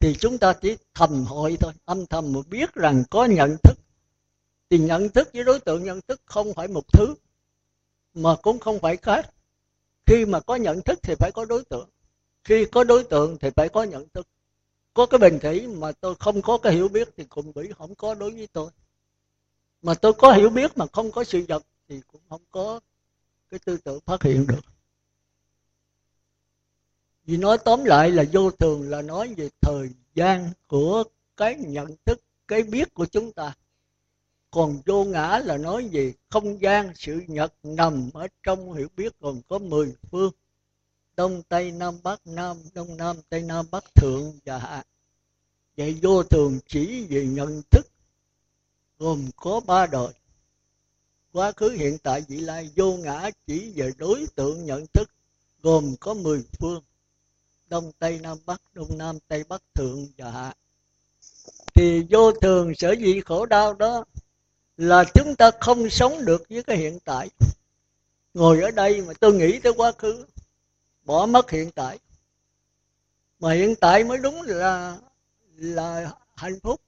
thì chúng ta chỉ thầm hội thôi, âm thầm mà biết rằng có nhận thức thì nhận thức với đối tượng nhận thức không phải một thứ, mà cũng không phải khác. Khi mà có nhận thức thì phải có đối tượng. Khi có đối tượng thì phải có nhận thức. Có cái bình thủy mà tôi không có cái hiểu biết thì cũng bị không có đối với tôi. Mà tôi có hiểu biết mà không có sự vật thì cũng không có cái tư tưởng phát hiện được. Vì nói tóm lại là vô thường là nói về thời gian của cái nhận thức, cái biết của chúng ta còn vô ngã là nói gì? Không gian, sự nhật nằm ở trong hiểu biết còn có mười phương. Đông, tây, nam, bắc, nam, đông, nam, tây, nam, bắc, thượng và hạ. Vậy vô thường chỉ về nhận thức, gồm có ba đời. Quá khứ, hiện tại, vị lai, vô ngã chỉ về đối tượng nhận thức, gồm có mười phương. Đông, tây, nam, bắc, đông, nam, tây, bắc, thượng và hạ. Thì vô thường sở dĩ khổ đau đó là chúng ta không sống được với cái hiện tại. Ngồi ở đây mà tôi nghĩ tới quá khứ, bỏ mất hiện tại. Mà hiện tại mới đúng là là hạnh phúc.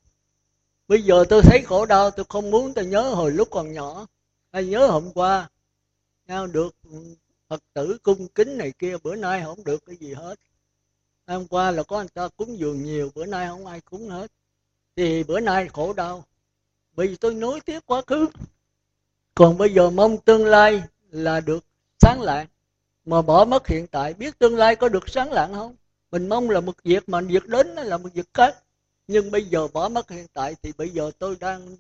Bây giờ tôi thấy khổ đau, tôi không muốn tôi nhớ hồi lúc còn nhỏ. Hay nhớ hôm qua, nhau được phật tử cung kính này kia, bữa nay không được cái gì hết. Hôm qua là có anh ta cúng dường nhiều, bữa nay không ai cúng hết. Thì bữa nay khổ đau vì tôi nối tiếp quá khứ. Còn bây giờ mong tương lai là được sáng lạng mà bỏ mất hiện tại, biết tương lai có được sáng lạng không? Mình mong là một việc mà việc đến là một việc khác. Nhưng bây giờ bỏ mất hiện tại thì bây giờ tôi đang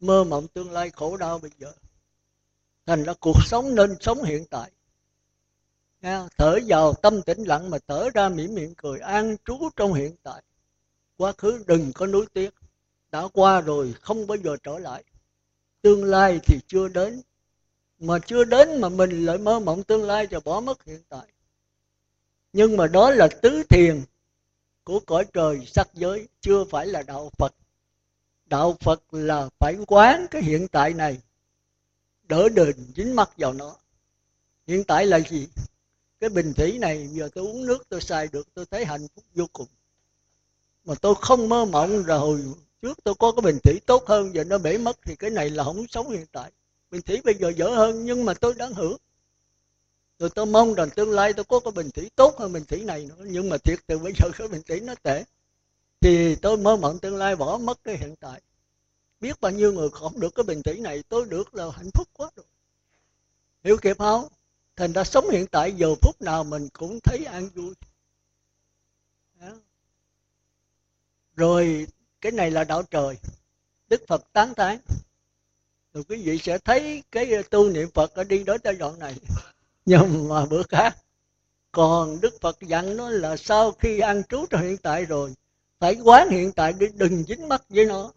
mơ mộng tương lai khổ đau bây giờ. Thành ra cuộc sống nên sống hiện tại. Thở vào, tâm tĩnh lặng mà thở ra mỉm miệng cười, an trú trong hiện tại. Quá khứ đừng có nuối tiếc đã qua rồi, không bao giờ trở lại. Tương lai thì chưa đến. Mà chưa đến mà mình lại mơ mộng tương lai và bỏ mất hiện tại. Nhưng mà đó là tứ thiền của cõi trời sắc giới, chưa phải là đạo phật. Đạo phật là phải quán cái hiện tại này, đỡ đền dính mắt vào nó. Hiện tại là gì? Cái bình thủy này, giờ tôi uống nước tôi xài được, tôi thấy hạnh phúc vô cùng. Mà tôi không mơ mộng rồi trước tôi có cái bình thủy tốt hơn, giờ nó bể mất thì cái này là không sống hiện tại. Bình thủy bây giờ dở hơn, nhưng mà tôi đang hưởng. Rồi tôi mong rằng tương lai tôi có cái bình thủy tốt hơn bình thủy này nữa, nhưng mà thiệt từ bây giờ cái bình thủy nó tệ. Thì tôi mơ mộng tương lai bỏ mất cái hiện tại. Biết bao nhiêu người không được cái bình thủy này, tôi được là hạnh phúc quá rồi. Hiểu kịp không? Thành ra sống hiện tại giờ phút nào mình cũng thấy an vui. Rồi cái này là đạo trời. Đức phật tán tán rồi quý vị sẽ thấy cái ờ, tu niệm phật ở đi đến giai đoạn này. Nhưng mà bữa khác, còn đức phật dặn nó là sau khi ăn trú trong hiện tại rồi, phải quán hiện tại đi đừng dính mắt với nó.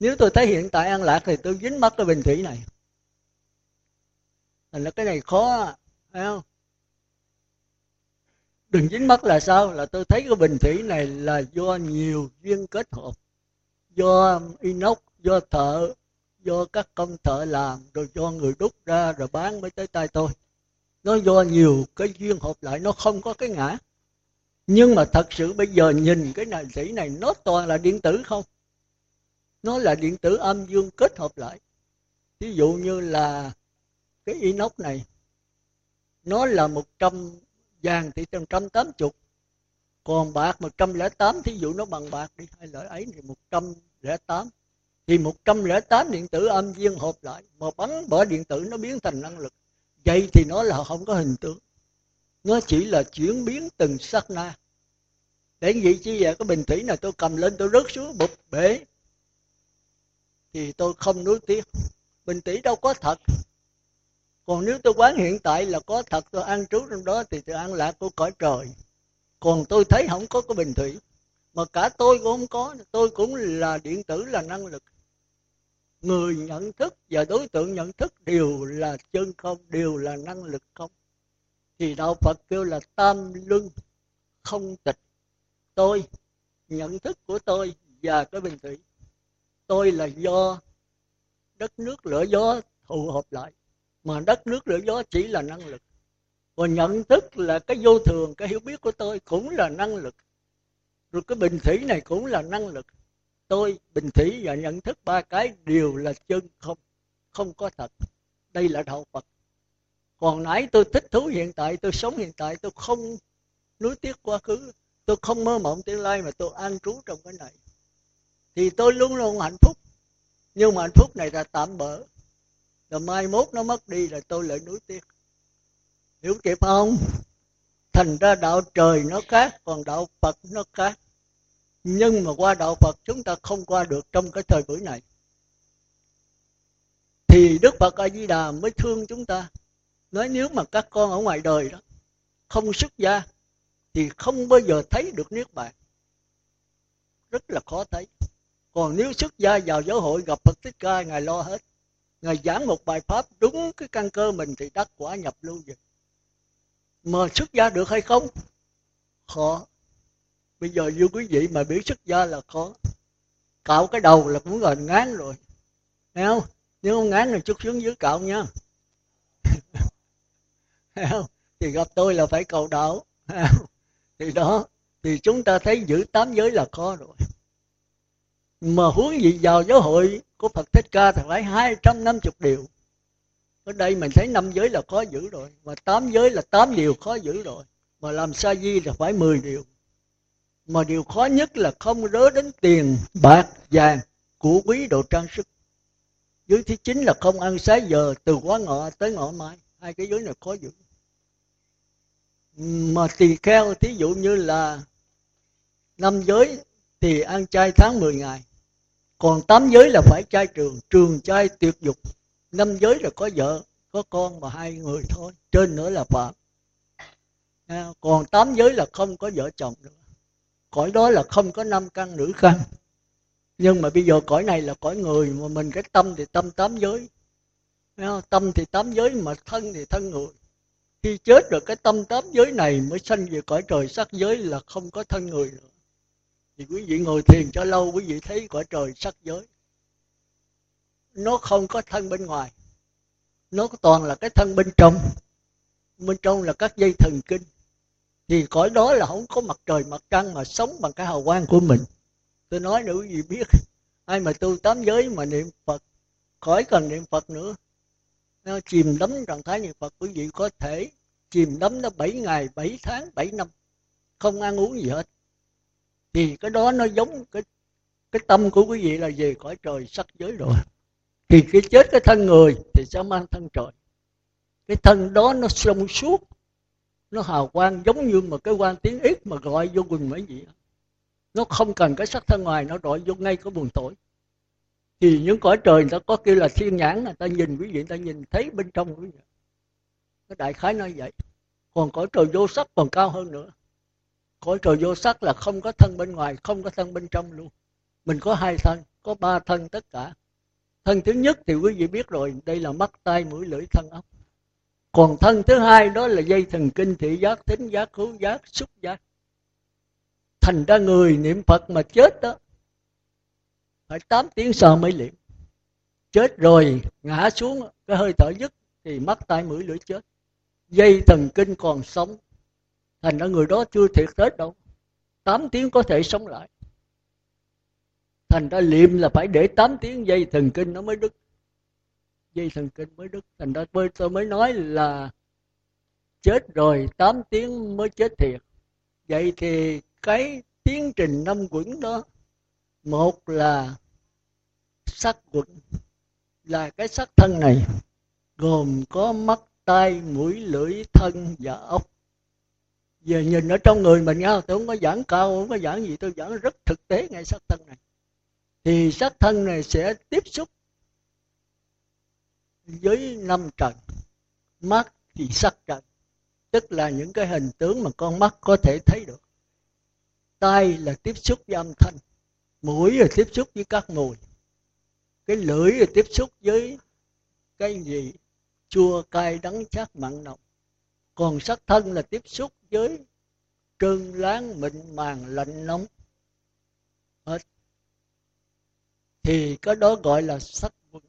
Nếu tôi thấy hiện tại an lạc thì tôi dính mắt cái bình thủy này. Thành là cái này khó, phải không? Đừng dính mắt là sao? Là tôi thấy cái bình thủy này là do nhiều duyên kết hợp. Do inox, do thợ, do các công thợ làm, rồi do người đúc ra rồi bán mới tới tay tôi. Nó do nhiều cái duyên hợp lại, nó không có cái ngã. Nhưng mà thật sự bây giờ nhìn cái này thủy này, nó toàn là điện tử không? Nó là điện tử âm dương kết hợp lại. Ví dụ như là cái inox này, nó là một trăm vàng thì một trăm tám chục, còn bạc một trăm lẻ tám, thí dụ nó bằng bạc đi, hai lợi ấy thì một trăm lẻ tám. Thì một trăm lẻ tám điện tử âm dương hợp lại, mà bắn bỏ điện tử nó biến thành năng lực. Vậy thì nó là không có hình tướng nó chỉ là chuyển biến từng sát na. Để vậy chi vậy cái bình thủy này tôi cầm lên tôi rớt xuống, bụp, bể. Thì tôi không nuối tiếc. Bình thủy đâu có thật còn nếu tôi quán hiện tại là có thật tôi ăn trú trong đó thì tôi ăn lạc của cõi trời. Còn tôi thấy không có cái bình thủy. Mà cả tôi cũng không có, tôi cũng là điện tử, là năng lực. Người nhận thức và đối tượng nhận thức đều là chân không, đều là năng lực không. Thì đạo phật kêu là tam luân, không tịch. Tôi, nhận thức của tôi và cái bình thủy. Tôi là do đất nước lửa gió thụ hợp lại mà đất nước lửa gió chỉ là năng lực. Và nhận thức là cái vô thường, cái hiểu biết của tôi cũng là năng lực. Rồi cái bình thủy này cũng là năng lực. Tôi bình thủy và nhận thức ba cái đều là chân, không không có thật. Đây là đạo phật. Còn nãy tôi thích thú hiện tại, tôi sống hiện tại, tôi không nuối tiếc quá khứ. Tôi không mơ mộng tương lai mà tôi an trú trong cái này. Thì tôi luôn luôn hạnh phúc. Nhưng mà hạnh phúc này là tạm bỡ rồi mai mốt nó mất đi là tôi lại nuối tiếc. Hiểu kịp không? Thành ra đạo trời nó khác, còn đạo phật nó khác. Nhưng mà qua đạo phật chúng ta không qua được trong cái thời buổi này. Thì đức phật a di đà mới thương chúng ta. Nói nếu mà các con ở ngoài đời đó không xuất gia, thì không bao giờ thấy được niết bàn. Rất là khó thấy. Còn nếu xuất gia vào giáo hội gặp phật thích ca, ngài lo hết ngài giảng một bài pháp đúng cái căn cơ mình thì đắc quả nhập lưu vậy mà xuất gia được hay không? Khó. Bây giờ như quý vị mà biết xuất gia là khó. Cạo cái đầu là cũng gần ngán rồi. Thấy không? Nếu không ngán thì chút xuống dưới cạo nha. Thấy không? Thì gặp tôi là phải cầu đạo. Thì đó, thì chúng ta thấy giữ tám giới là khó rồi. Mà huống gì vào giáo hội của Phật Thích Ca thằng lấy 250 điều. Ở đây mình thấy năm giới là khó giữ rồi, mà tám giới là tám điều khó giữ rồi. Mà làm sa di là phải 10 điều. Mà điều khó nhất là không rớ đến tiền, bạc, vàng của quý đồ trang sức. Giới thứ chín là không ăn xá giờ từ quá ngọ tới ngọ mai. Hai cái giới này khó giữ. Mà tỳ kheo thí dụ như là năm giới thì ăn chay tháng 10 ngày còn tám giới là phải trai trường trường trai tuyệt dục. Năm giới là có vợ, có con mà hai người thôi. Trên nữa là phạm à, còn tám giới là không có vợ chồng nữa. Cõi đó là không có năm căn nữ căn. Nhưng mà bây giờ cõi này là cõi người, mà mình cái tâm thì tâm tám giới. Tâm thì tám giới, mà thân thì thân người. Khi chết rồi cái tâm tám giới này mới sanh về cõi trời, sắc giới là không có thân người nữa thì quý vị ngồi thiền cho lâu, quý vị thấy cõi trời sắc giới. Nó không có thân bên ngoài. Nó toàn là cái thân bên trong. Bên trong là các dây thần kinh. Thì cõi đó là không có mặt trời, mặt trăng mà sống bằng cái hào quang của mình. Tôi nói nữa, quý vị biết, ai mà tu tám giới mà niệm phật, khỏi cần niệm phật nữa. Nó chìm đắm trạng thái niệm phật, quý vị có thể chìm đắm nó 7 ngày 7 tháng 7 năm. Không ăn uống gì hết thì cái đó nó giống cái cái tâm của quý vị là về cõi trời sắc giới rồi. Thì khi chết cái thân người thì sẽ mang thân trời. Cái thân đó nó sông suốt nó hào quang giống như một cái quan tiếng ít mà gọi vô quần mấy gì nó không cần cái sắc thân ngoài nó gọi vô ngay cái buồn tối. Thì những cõi trời người ta có kêu là thiên nhãn người ta nhìn quý vị người ta nhìn thấy bên trong quý vị. Cái đại khái nói vậy. Còn cõi trời vô sắc còn cao hơn nữa cõi trời vô sắc là không có thân bên ngoài, không có thân bên trong luôn. Mình có hai thân, có ba thân tất cả. Thân thứ nhất thì quý vị biết rồi, đây là mắt, tai, mũi, lưỡi, thân ốc. Còn thân thứ hai đó là dây thần kinh, thị giác tính giác, khứu giác, xúc giác. Thành ra người niệm phật mà chết đó, phải 8 tiếng sau mới liệm chết rồi, ngã xuống, cái hơi thở dứt, thì mắt, tai, mũi, lưỡi chết. Dây thần kinh còn sống thành ra người đó chưa thiệt chết đâu. 8 tiếng có thể sống lại. Thành ra liệm là phải để 8 tiếng dây thần kinh nó mới đứt. Dây thần kinh mới đứt. Thành ra tôi mới nói là chết rồi 8 tiếng mới chết thiệt. Vậy thì cái tiến trình năm quẩn đó, một là sắc quẩn, là cái sắc thân này gồm có mắt, tai, mũi, lưỡi, thân và ốc về nhìn ở trong người mình nha tôi không có giảng cao, không có giảng gì, tôi giảng rất thực tế ngay sát thân này. Thì sát thân này sẽ tiếp xúc với năm trần, mắt thì sắc trần. Tức là những cái hình tướng mà con mắt có thể thấy được. Tai là tiếp xúc với âm thanh, mũi là tiếp xúc với các mùi. Cái lưỡi là tiếp xúc với cái gì? Chua, cay, đắng, chát, mặn, nồng. Còn sắc thân là tiếp xúc giới trơn láng mịn màng lạnh nóng. Hết. Thì cái đó gọi là sắc vững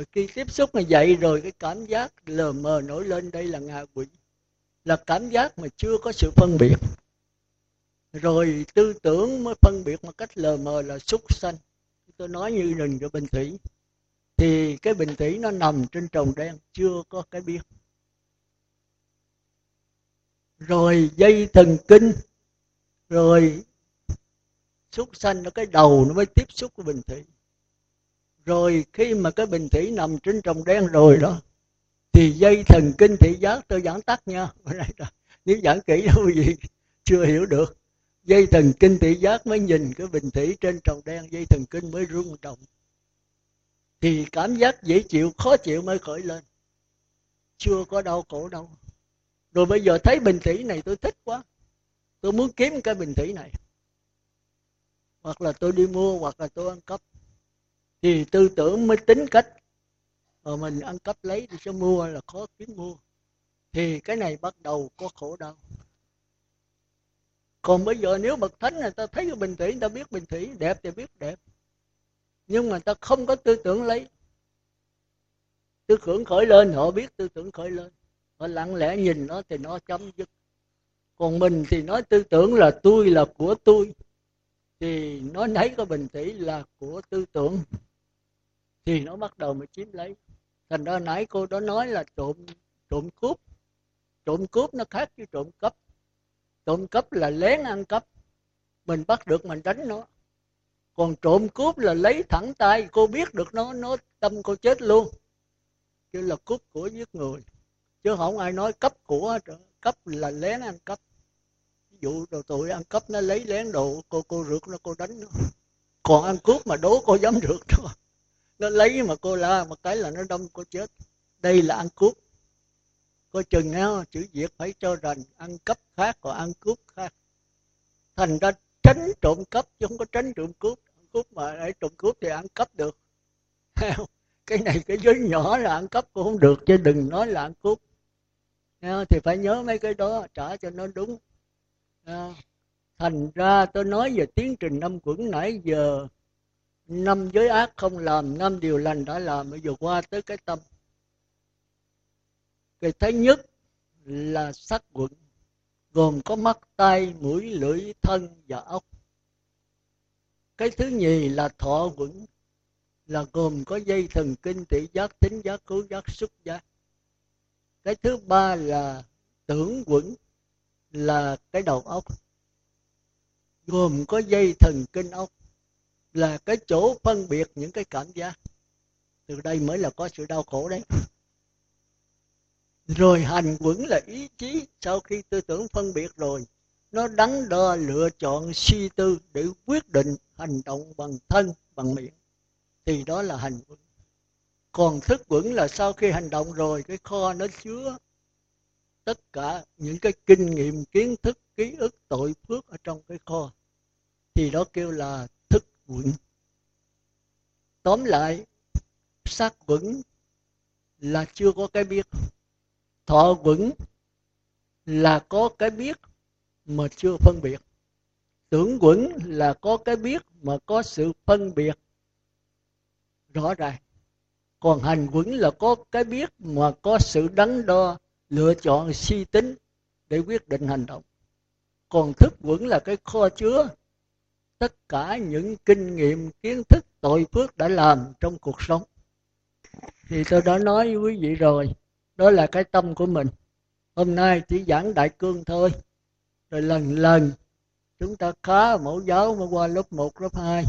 rồi khi tiếp xúc mà dậy rồi, cái cảm giác lờ mờ nổi lên, đây là ngạ quỷ. Là cảm giác mà chưa có sự phân biệt. Rồi tư tưởng mới phân biệt một cách lờ mờ là súc sanh. Tôi nói như rừng cho bình thủy. Thì cái bình thủy nó nằm trên trồng đen, chưa có cái biết rồi dây thần kinh. Rồi súc sanh nó cái đầu nó mới tiếp xúc với bình thủy. Rồi khi mà cái bình thủy nằm trên trồng đen rồi đó, thì dây thần kinh thị giác tôi giảng tắt nha. Nếu giảng kỹ đâu gì, chưa hiểu được. Dây thần kinh thị giác mới nhìn cái bình thủy trên trồng đen, dây thần kinh mới rung động. Thì cảm giác dễ chịu, khó chịu mới khởi lên. Chưa có đau khổ đâu rồi bây giờ thấy bình thủy này tôi thích quá. Tôi muốn kiếm cái bình thủy này. Hoặc là tôi đi mua, hoặc là tôi ăn cắp. Thì tư tưởng mới tính cách. Mà mình ăn cắp lấy thì sẽ mua là khó kiếm mua. Thì cái này bắt đầu có khổ đau. Còn bây giờ nếu bậc thánh người ta thấy cái bình thủy người ta biết bình thủy đẹp thì biết đẹp. Nhưng mà ta không có tư tưởng lấy. Tư tưởng khởi lên, họ biết tư tưởng khởi lên nó lặng lẽ nhìn nó thì nó chấm dứt. Còn mình thì nói tư tưởng là tôi là của tôi, thì nó thấy cái bình thủy là của tư tưởng. Thì nó bắt đầu mới chiếm lấy. Thành ra nãy cô đó nói là trộm trộm cướp. Trộm cướp nó khác với trộm cắp. Trộm cắp là lén ăn cắp. Mình bắt được mình đánh nó. Còn trộm cướp là lấy thẳng tay. Cô biết được nó nó tâm cô chết luôn. Chứ là cướp của giết người chứ không ai nói cấp của cấp là lén ăn cấp ví dụ đồ tụi ăn cấp nó lấy lén đồ cô cô rượt nó, cô đánh nó. Còn ăn cướp mà đố cô dám rượt đó. Nó lấy mà cô la một cái là nó đâm cô chết. Đây là ăn cướp. Coi chừng nhau chữ việt phải cho rằng ăn cấp khác còn ăn cướp khác. Thành ra tránh trộm cắp chứ không có tránh trộm cướp. Cướp mà để trộm cướp thì ăn cắp được. Cái này cái giới nhỏ là ăn cắp cũng không được chứ đừng nói là ăn cướp. Ờ, thì phải nhớ mấy cái đó, trả cho nó đúng. Ờ, thành ra tôi nói về tiến trình năm quẩn nãy giờ. Năm giới ác không làm, năm điều lành đã làm. Bây giờ qua tới cái tâm. Cái thứ nhất là sắc quẩn, gồm có mắt tay mũi, lưỡi, thân và ốc cái thứ nhì là thọ quẩn, là gồm có dây thần kinh thị giác tính giác, cứu giác, xúc giác cái thứ ba là tưởng quẩn, là cái đầu óc. Gồm có dây thần kinh óc, là cái chỗ phân biệt những cái cảm giác. Từ đây mới là có sự đau khổ đấy. Rồi hành quẩn là ý chí. Sau khi tư tưởng phân biệt rồi, nó đắn đo lựa chọn suy tư để quyết định hành động bằng thân, bằng miệng. Thì đó là hành quẩn còn thức quẩn là sau khi hành động rồi, cái kho nó chứa tất cả những cái kinh nghiệm, kiến thức, ký ức, tội phước ở trong cái kho. Thì đó kêu là thức quẩn. Tóm lại sát quẩn là chưa có cái biết. Thọ quẩn là có cái biết mà chưa phân biệt. Tưởng quẩn là có cái biết mà có sự phân biệt rõ ràng còn hành quẩn là có cái biết mà có sự đắn đo lựa chọn suy tính để quyết định hành động. Còn thức quẩn là cái kho chứa. Tất cả những kinh nghiệm kiến thức tội phước đã làm trong cuộc sống. Thì tôi đã nói với quý vị rồi đó là cái tâm của mình. Hôm nay chỉ giảng đại cương thôi. Rồi lần lần chúng ta khá mẫu giáo mới qua lớp 1, lớp 2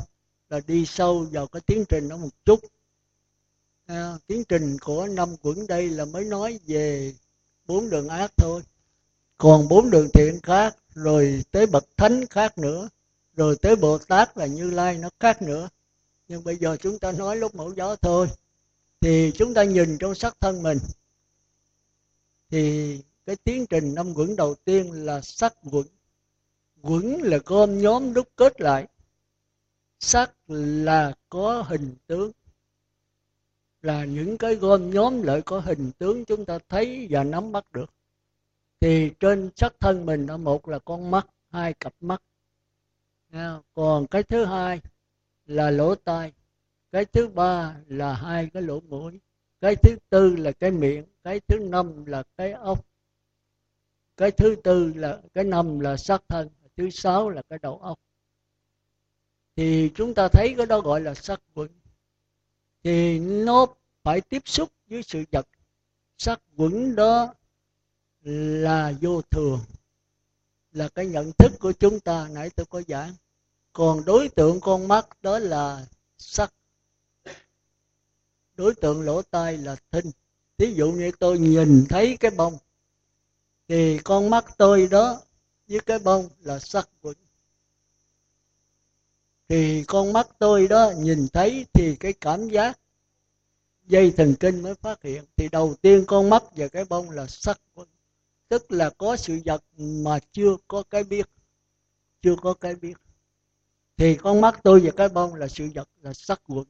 là đi sâu vào cái tiến trình đó một chút à, tiến trình của năm quẩn đây là mới nói về bốn đường ác thôi. Còn bốn đường thiện khác rồi tới bậc thánh khác nữa rồi tới bồ tát là như lai nó khác nữa. Nhưng bây giờ chúng ta nói lúc mẫu gió thôi thì chúng ta nhìn trong sắc thân mình. Thì cái tiến trình năm quẩn đầu tiên là sắc quẩn. Quẩn là gom nhóm đúc kết lại. Sắc là có hình tướng là những cái gom nhóm lại có hình tướng chúng ta thấy và nắm bắt được. Thì trên sắc thân mình nó một là con mắt, hai cặp mắt. Còn cái thứ hai là lỗ tai, cái thứ ba là hai cái lỗ mũi, cái thứ tư là cái miệng, cái thứ năm là cái ốc, cái thứ tư là, cái năm là sắc thân, thứ sáu là cái đầu óc. Thì chúng ta thấy cái đó gọi là sắc quẩn thì nó phải tiếp xúc với sự vật. Sắc quẩn đó là vô thường, là cái nhận thức của chúng ta. Nãy tôi có giảng. Còn đối tượng con mắt đó là sắc. Đối tượng lỗ tai là thinh. Ví dụ như tôi nhìn thấy cái bông, thì con mắt tôi đó với cái bông là sắc quẩn thì con mắt tôi đó nhìn thấy thì cái cảm giác dây thần kinh mới phát hiện. Thì đầu tiên con mắt và cái bông là sắc tức là có sự vật mà chưa có cái biết. Chưa có cái biết. Thì con mắt tôi và cái bông là sự vật, là sắc quẩn.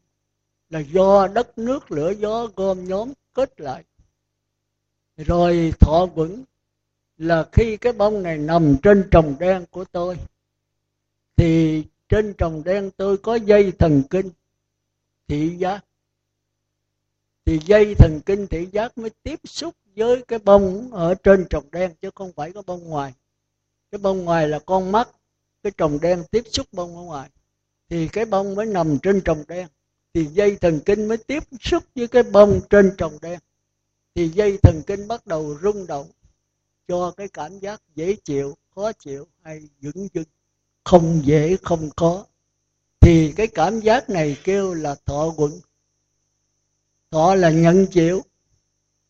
Là do đất nước, lửa gió, gom nhóm kết lại. Rồi thọ quẩn là khi cái bông này nằm trên trồng đen của tôi, thì trên trồng đen tôi có dây thần kinh, thị giác. Thì dây thần kinh, thị giác mới tiếp xúc với cái bông ở trên trồng đen, chứ không phải có bông ngoài. Cái bông ngoài là con mắt, cái trồng đen tiếp xúc bông ở ngoài. Thì cái bông mới nằm trên trồng đen. Thì dây thần kinh mới tiếp xúc với cái bông trên trồng đen. Thì dây thần kinh bắt đầu rung động, cho cái cảm giác dễ chịu, khó chịu hay dững dưng không dễ không có. Thì cái cảm giác này kêu là thọ quẩn. Thọ là nhận chịu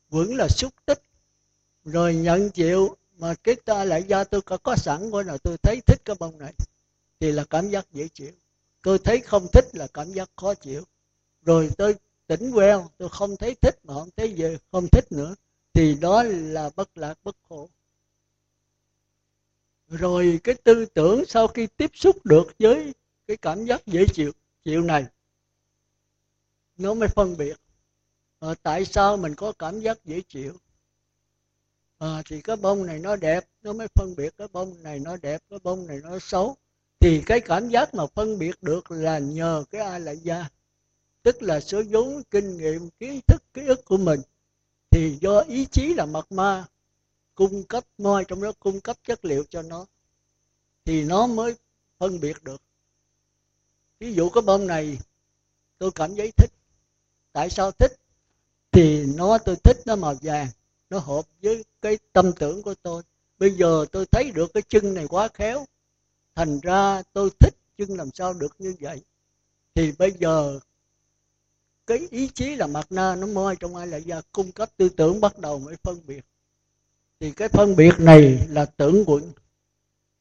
quẩn là xúc tích. Rồi nhận chịu mà cái ta lại do tôi có, có sẵn của nào tôi thấy thích cái bông này thì là cảm giác dễ chịu. Tôi thấy không thích là cảm giác khó chịu. Rồi tôi tỉnh queo tôi không thấy thích mà không thấy gì không thích nữa thì đó là bất lạc bất khổ rồi cái tư tưởng sau khi tiếp xúc được với cái cảm giác dễ chịu chịu này nó mới phân biệt à, tại sao mình có cảm giác dễ chịu. À, thì cái bông này nó đẹp nó mới phân biệt cái bông này nó đẹp cái bông này nó xấu. Thì cái cảm giác mà phân biệt được là nhờ cái ai lại gia tức là sử dụng kinh nghiệm kiến thức ký ức của mình. Thì do ý chí là mật ma cung cấp moi trong đó, cung cấp chất liệu cho nó, thì nó mới phân biệt được. Ví dụ cái bông này, tôi cảm thấy thích. Tại sao thích? Thì nó, tôi thích nó màu vàng, nó hợp với cái tâm tưởng của tôi. Bây giờ tôi thấy được cái chân này quá khéo, thành ra tôi thích chân làm sao được như vậy. Thì bây giờ, cái ý chí là mặt na nó moi trong ai lại ra cung cấp tư tưởng bắt đầu mới phân biệt thì cái phân biệt này là tưởng quẩn.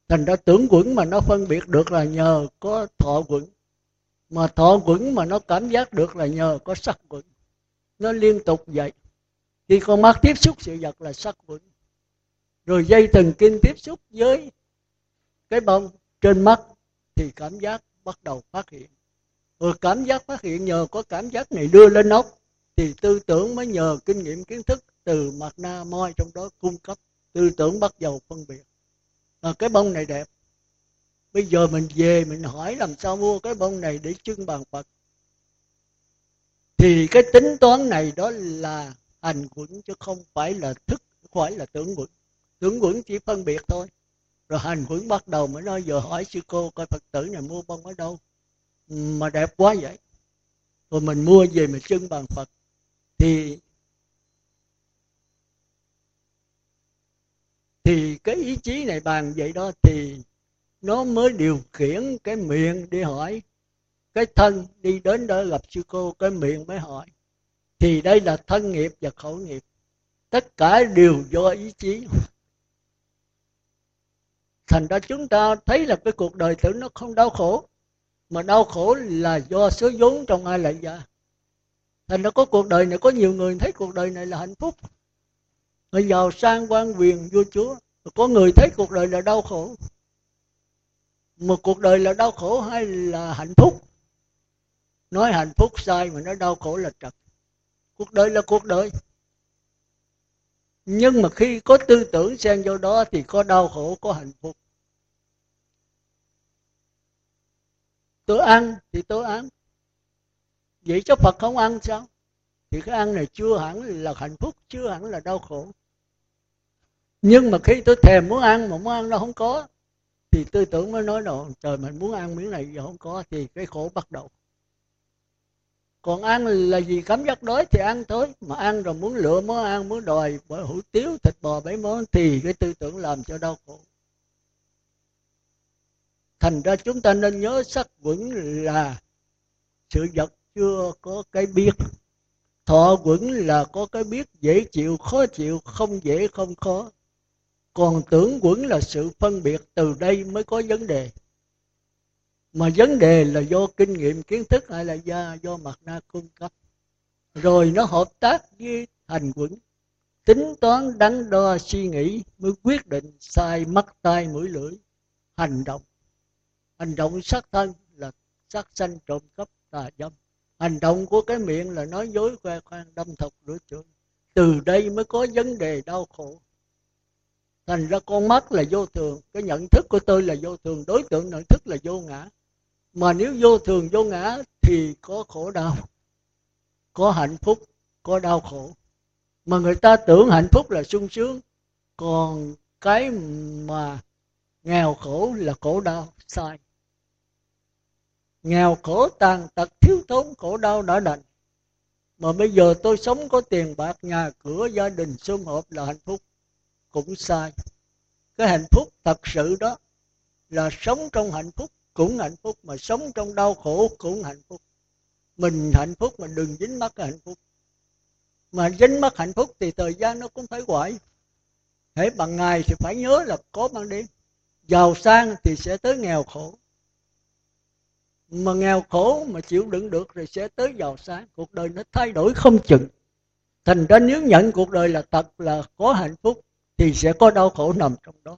Thành ra tưởng quẩn mà nó phân biệt được là nhờ có thọ quẩn. Mà thọ quẩn mà nó cảm giác được là nhờ có sắc quẩn. Nó liên tục vậy. Khi con mắt tiếp xúc sự vật là sắc quẩn. Rồi dây thần kinh tiếp xúc với cái bông trên mắt thì cảm giác bắt đầu phát hiện. Rồi cảm giác phát hiện nhờ có cảm giác này đưa lên óc, thì tư tưởng mới nhờ kinh nghiệm kiến thức từ mặt na moi trong đó cung cấp tư tưởng bắt đầu phân biệt. À, cái bông này đẹp. Bây giờ mình về mình hỏi làm sao mua cái bông này để trưng bàn phật. Thì cái tính toán này đó là hành quẩn chứ không phải là thức không phải là tưởng quẩn. Tưởng quẩn chỉ phân biệt thôi. Rồi hành quẩn bắt đầu mới nói giờ hỏi sư cô coi phật tử này mua bông ở đâu? Ừ, mà đẹp quá vậy. Rồi mình mua về mình trưng bàn phật. Thì thì cái ý chí này bàn vậy đó thì nó mới điều khiển cái miệng đi hỏi. Cái thân đi đến đó gặp sư cô, cái miệng mới hỏi. Thì đây là thân nghiệp và khẩu nghiệp. Tất cả đều do ý chí. Thành ra chúng ta thấy là cái cuộc đời tưởng nó không đau khổ, mà đau khổ là do số vốn trong ai lại ra thành ra có cuộc đời này, có nhiều người thấy cuộc đời này là hạnh phúc người giàu sang quan quyền vua chúa. Có người thấy cuộc đời là đau khổ. Một cuộc đời là đau khổ hay là hạnh phúc? Nói hạnh phúc sai mà nói đau khổ là trật. Cuộc đời là cuộc đời. Nhưng mà khi có tư tưởng xen vô đó thì có đau khổ, có hạnh phúc. Tôi ăn thì tôi ăn. Vậy cho phật không ăn sao? Thì cái ăn này chưa hẳn là hạnh phúc, chưa hẳn là đau khổ nhưng mà khi tôi thèm muốn ăn mà muốn ăn nó không có, thì tư tưởng mới nói đồ trời, mình muốn ăn miếng này giờ không có thì cái khổ bắt đầu. Còn ăn là gì cảm giác đói thì ăn thôi, mà ăn rồi muốn lựa món ăn, muốn đòi bởi hủ tiếu, thịt bò bảy món thì cái tư tưởng làm cho đau khổ. Thành ra chúng ta nên nhớ sắc quẩn là sự vật chưa có cái biết. Thọ quẩn là có cái biết, dễ chịu, khó chịu, không dễ không khó còn tưởng quẩn là sự phân biệt từ đây mới có vấn đề. Mà vấn đề là do kinh nghiệm, kiến thức hay là do do mặt na cung cấp. Rồi nó hợp tác với thành quẩn. Tính toán, đắn đo, suy nghĩ mới quyết định sai mắt, tai, mũi, lưỡi. Hành động. Hành động sát thân là sát sanh trộm cắp, tà dâm. Hành động của cái miệng là nói dối, khoe khoang, đâm thọc rửa chửi. Từ đây mới có vấn đề đau khổ thành ra con mắt là vô thường, cái nhận thức của tôi là vô thường, đối tượng nhận thức là vô ngã. Mà nếu vô thường, vô ngã thì có khổ đau, có hạnh phúc, có đau khổ. Mà người ta tưởng hạnh phúc là sung sướng, còn cái mà nghèo khổ là khổ đau, sai. Nghèo khổ tàn tật, thiếu thốn, khổ đau đã đành. Mà bây giờ tôi sống có tiền bạc, nhà cửa, gia đình sum họp là hạnh phúc cũng sai. Cái hạnh phúc thật sự đó là sống trong hạnh phúc cũng hạnh phúc, mà sống trong đau khổ cũng hạnh phúc. Mình hạnh phúc mà đừng dính mắc cái hạnh phúc. Mà dính mắc hạnh phúc thì thời gian nó cũng phải quậy hễ bằng ngày thì phải nhớ là có ban đêm. Giàu sang thì sẽ tới nghèo khổ. Mà nghèo khổ mà chịu đựng được rồi sẽ tới giàu sang. Cuộc đời nó thay đổi không chừng. Thành ra nếu nhận cuộc đời là thật, là có hạnh phúc thì sẽ có đau khổ nằm trong đó.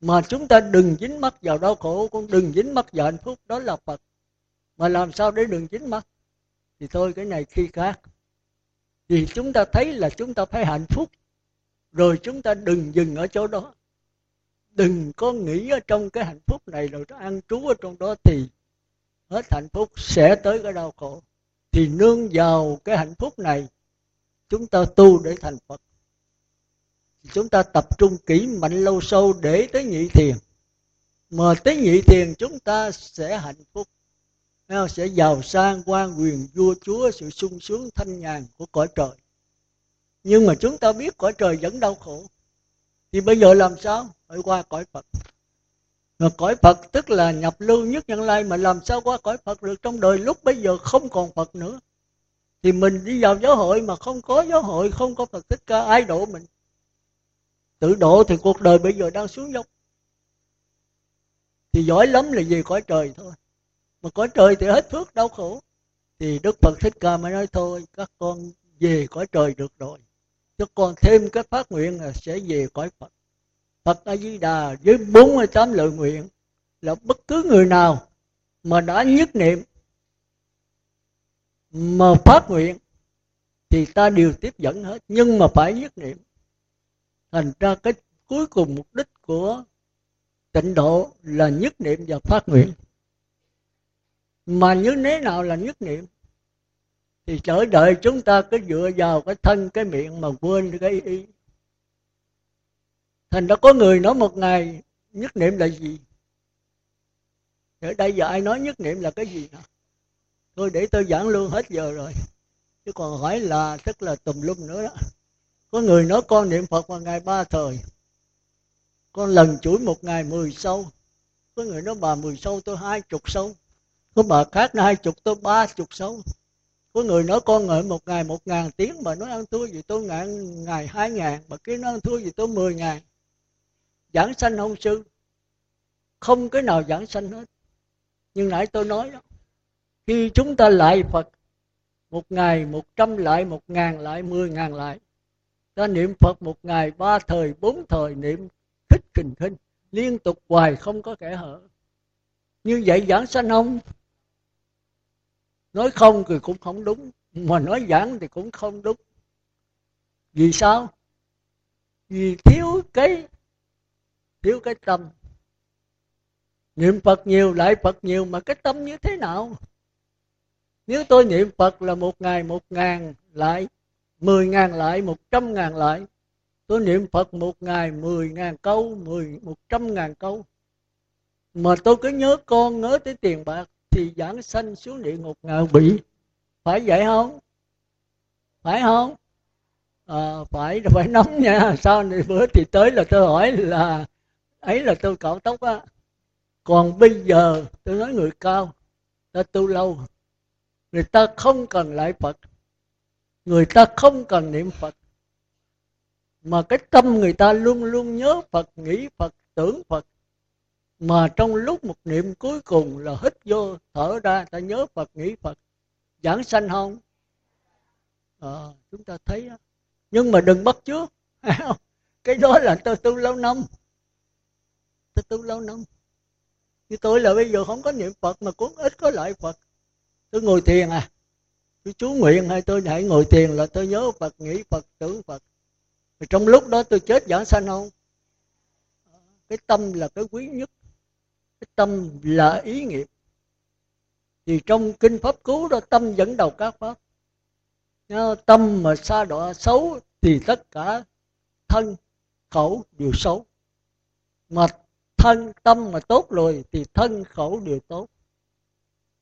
Mà chúng ta đừng dính mắc vào đau khổ, cũng đừng dính mắc vào hạnh phúc, đó là phật. Mà làm sao để đừng dính mắc? Thì thôi, cái này khi khác. Thì chúng ta thấy là chúng ta phải hạnh phúc, rồi chúng ta đừng dừng ở chỗ đó. Đừng có nghĩ ở trong cái hạnh phúc này rồi nó ăn trú ở trong đó thì hết hạnh phúc, sẽ tới cái đau khổ. Thì nương vào cái hạnh phúc này, chúng ta tu để thành phật chúng ta tập trung kỹ mạnh lâu sâu để tới nhị thiền. Mà tới nhị thiền chúng ta sẽ hạnh phúc. Sẽ giàu sang quan quyền vua chúa, sự sung sướng thanh nhàn của cõi trời. Nhưng mà chúng ta biết cõi trời vẫn đau khổ. Thì bây giờ làm sao? Phải qua cõi phật. Mà cõi phật tức là nhập lưu nhất nhân lai, mà làm sao qua cõi phật được? Trong đời lúc bây giờ không còn phật nữa. Thì mình đi vào giáo hội mà không có giáo hội, không có phật thích ca, ai độ mình? Tự độ thì cuộc đời bây giờ đang xuống dốc. Thì giỏi lắm là về cõi trời thôi. Mà cõi trời thì hết phước đau khổ. Thì đức phật thích ca mới nói thôi, các con về cõi trời được rồi. Chứ con thêm cái phát nguyện là sẽ về cõi phật. Phật a di đà với 48 lời nguyện là bất cứ người nào mà đã nhất niệm, mà phát nguyện thì ta đều tiếp dẫn hết. Nhưng mà phải nhất niệm thành ra cái cuối cùng mục đích của tịnh độ là nhất niệm và phát nguyện. Mà như thế nào là nhất niệm? Thì chờ đợi chúng ta cứ dựa vào cái thân, cái miệng mà quên cái ý. Thành ra có người nói một ngày, nhất niệm là gì? Ở đây giờ ai nói nhất niệm là cái gì nào thôi để tôi giảng luôn hết giờ rồi. Chứ còn hỏi là, tức là tùm lum nữa đó có người nói con niệm phật vào ngày ba thời. Con lần chuỗi một ngày mười sâu. Có người nói bà mười sâu, tôi hai chục sâu. Có bà khác nói hai chục, tôi ba chục sâu. Có người nói con ngợi một ngày một ngàn tiếng mà nói ăn thua gì tôi ngàn, ngày hai ngàn mà kia nói ăn thua gì tôi mười ngàn. Giảng sanh không sư. Không cái nào giảng sanh hết. Nhưng nãy tôi nói đó, khi chúng ta lại phật, một ngày một trăm lại, một ngàn lại, mười ngàn lại ta niệm phật một ngày, ba thời, bốn thời niệm thích kình thinh liên tục hoài không có kẻ hở. Như vậy giảng sanh không nói không thì cũng không đúng, mà nói giảng thì cũng không đúng. Vì sao? Vì thiếu cái thiếu cái tâm. Niệm phật nhiều, lại phật nhiều, mà cái tâm như thế nào? Nếu tôi niệm phật là một ngày một ngàn, lại mười ngàn lại một trăm ngàn lại tôi niệm phật một ngày mười ngàn câu mười một trăm ngàn câu. Mà tôi cứ nhớ con nhớ tới tiền bạc thì giảng sanh xuống địa ngục ngạo bị phải vậy không? Phải không? À, phải phải nóng nha. Sau này bữa thì tới là tôi hỏi là ấy là tôi cạo tóc á. Còn bây giờ tôi nói người cao ta tu lâu. Người ta không cần lại phật người ta không cần niệm phật. Mà cái tâm người ta luôn luôn nhớ phật nghĩ phật tưởng phật. Mà trong lúc một niệm cuối cùng là hít vô thở ra ta nhớ phật nghĩ phật. Giảng sanh không? À, chúng ta thấy đó. nhưng mà đừng bắt trước cái đó là tôi tu lâu năm. Tôi tu lâu năm. Như tôi là bây giờ không có niệm phật mà cũng ít có lại phật. Tôi ngồi thiền à tôi chú nguyện hay tôi hãy ngồi thiền là tôi nhớ phật, nghĩ phật, tưởng phật. Thì trong lúc đó tôi chết giảng sanh không? Cái tâm là cái quý nhất. Cái tâm là ý nghiệp. Thì trong kinh pháp cứu đó tâm dẫn đầu các pháp. Tâm mà xa đọa xấu thì tất cả thân, khẩu đều xấu. Mà thân, tâm mà tốt rồi thì thân, khẩu đều tốt.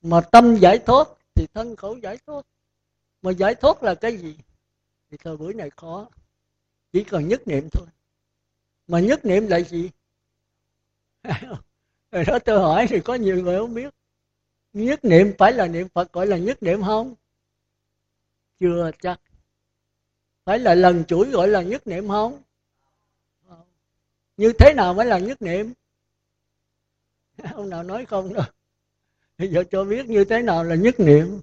Mà tâm giải thoát thì thân, khẩu giải thoát mà giải thoát là cái gì? Thì thời buổi này khó. Chỉ cần nhất niệm thôi. Mà nhất niệm là gì? Rồi đó tôi hỏi thì có nhiều người không biết. Nhất niệm phải là niệm phật, gọi là nhất niệm không? Chưa chắc. Phải là lần chuỗi gọi là nhất niệm không. Như thế nào mới là nhất niệm? Ông nào nói không đâu. Bây giờ cho biết như thế nào là nhất niệm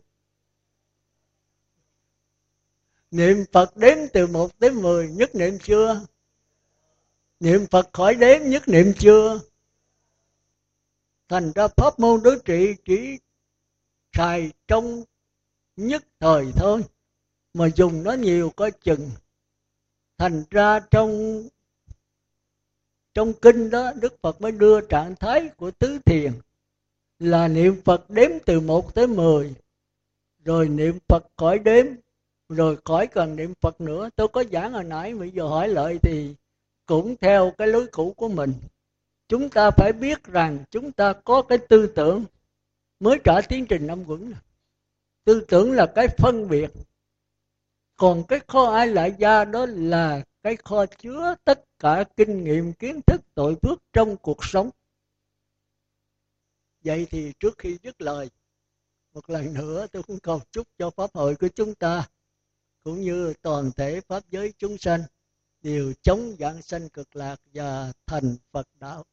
niệm phật đếm từ một tới mười nhất niệm chưa? Niệm phật khỏi đếm nhất niệm chưa? Thành ra pháp môn đối trị chỉ xài trong nhất thời thôi, mà dùng nó nhiều có chừng. Thành ra trong trong kinh đó, đức phật mới đưa trạng thái của tứ thiền, là niệm phật đếm từ một tới mười, rồi niệm phật khỏi đếm rồi khỏi cần niệm phật nữa, tôi có giảng hồi nãy, bây giờ hỏi lại thì cũng theo cái lối cũ của mình. Chúng ta phải biết rằng chúng ta có cái tư tưởng mới trả tiến trình năm quẩn tư tưởng là cái phân biệt. Còn cái kho ai lại gia đó là cái kho chứa tất cả kinh nghiệm, kiến thức, tội phước trong cuộc sống. Vậy thì trước khi dứt lời, một lần nữa tôi cũng cầu chúc cho pháp hội của chúng ta cũng như toàn thể pháp giới chúng sanh, đều chống dạng sanh cực lạc và thành Phật đạo.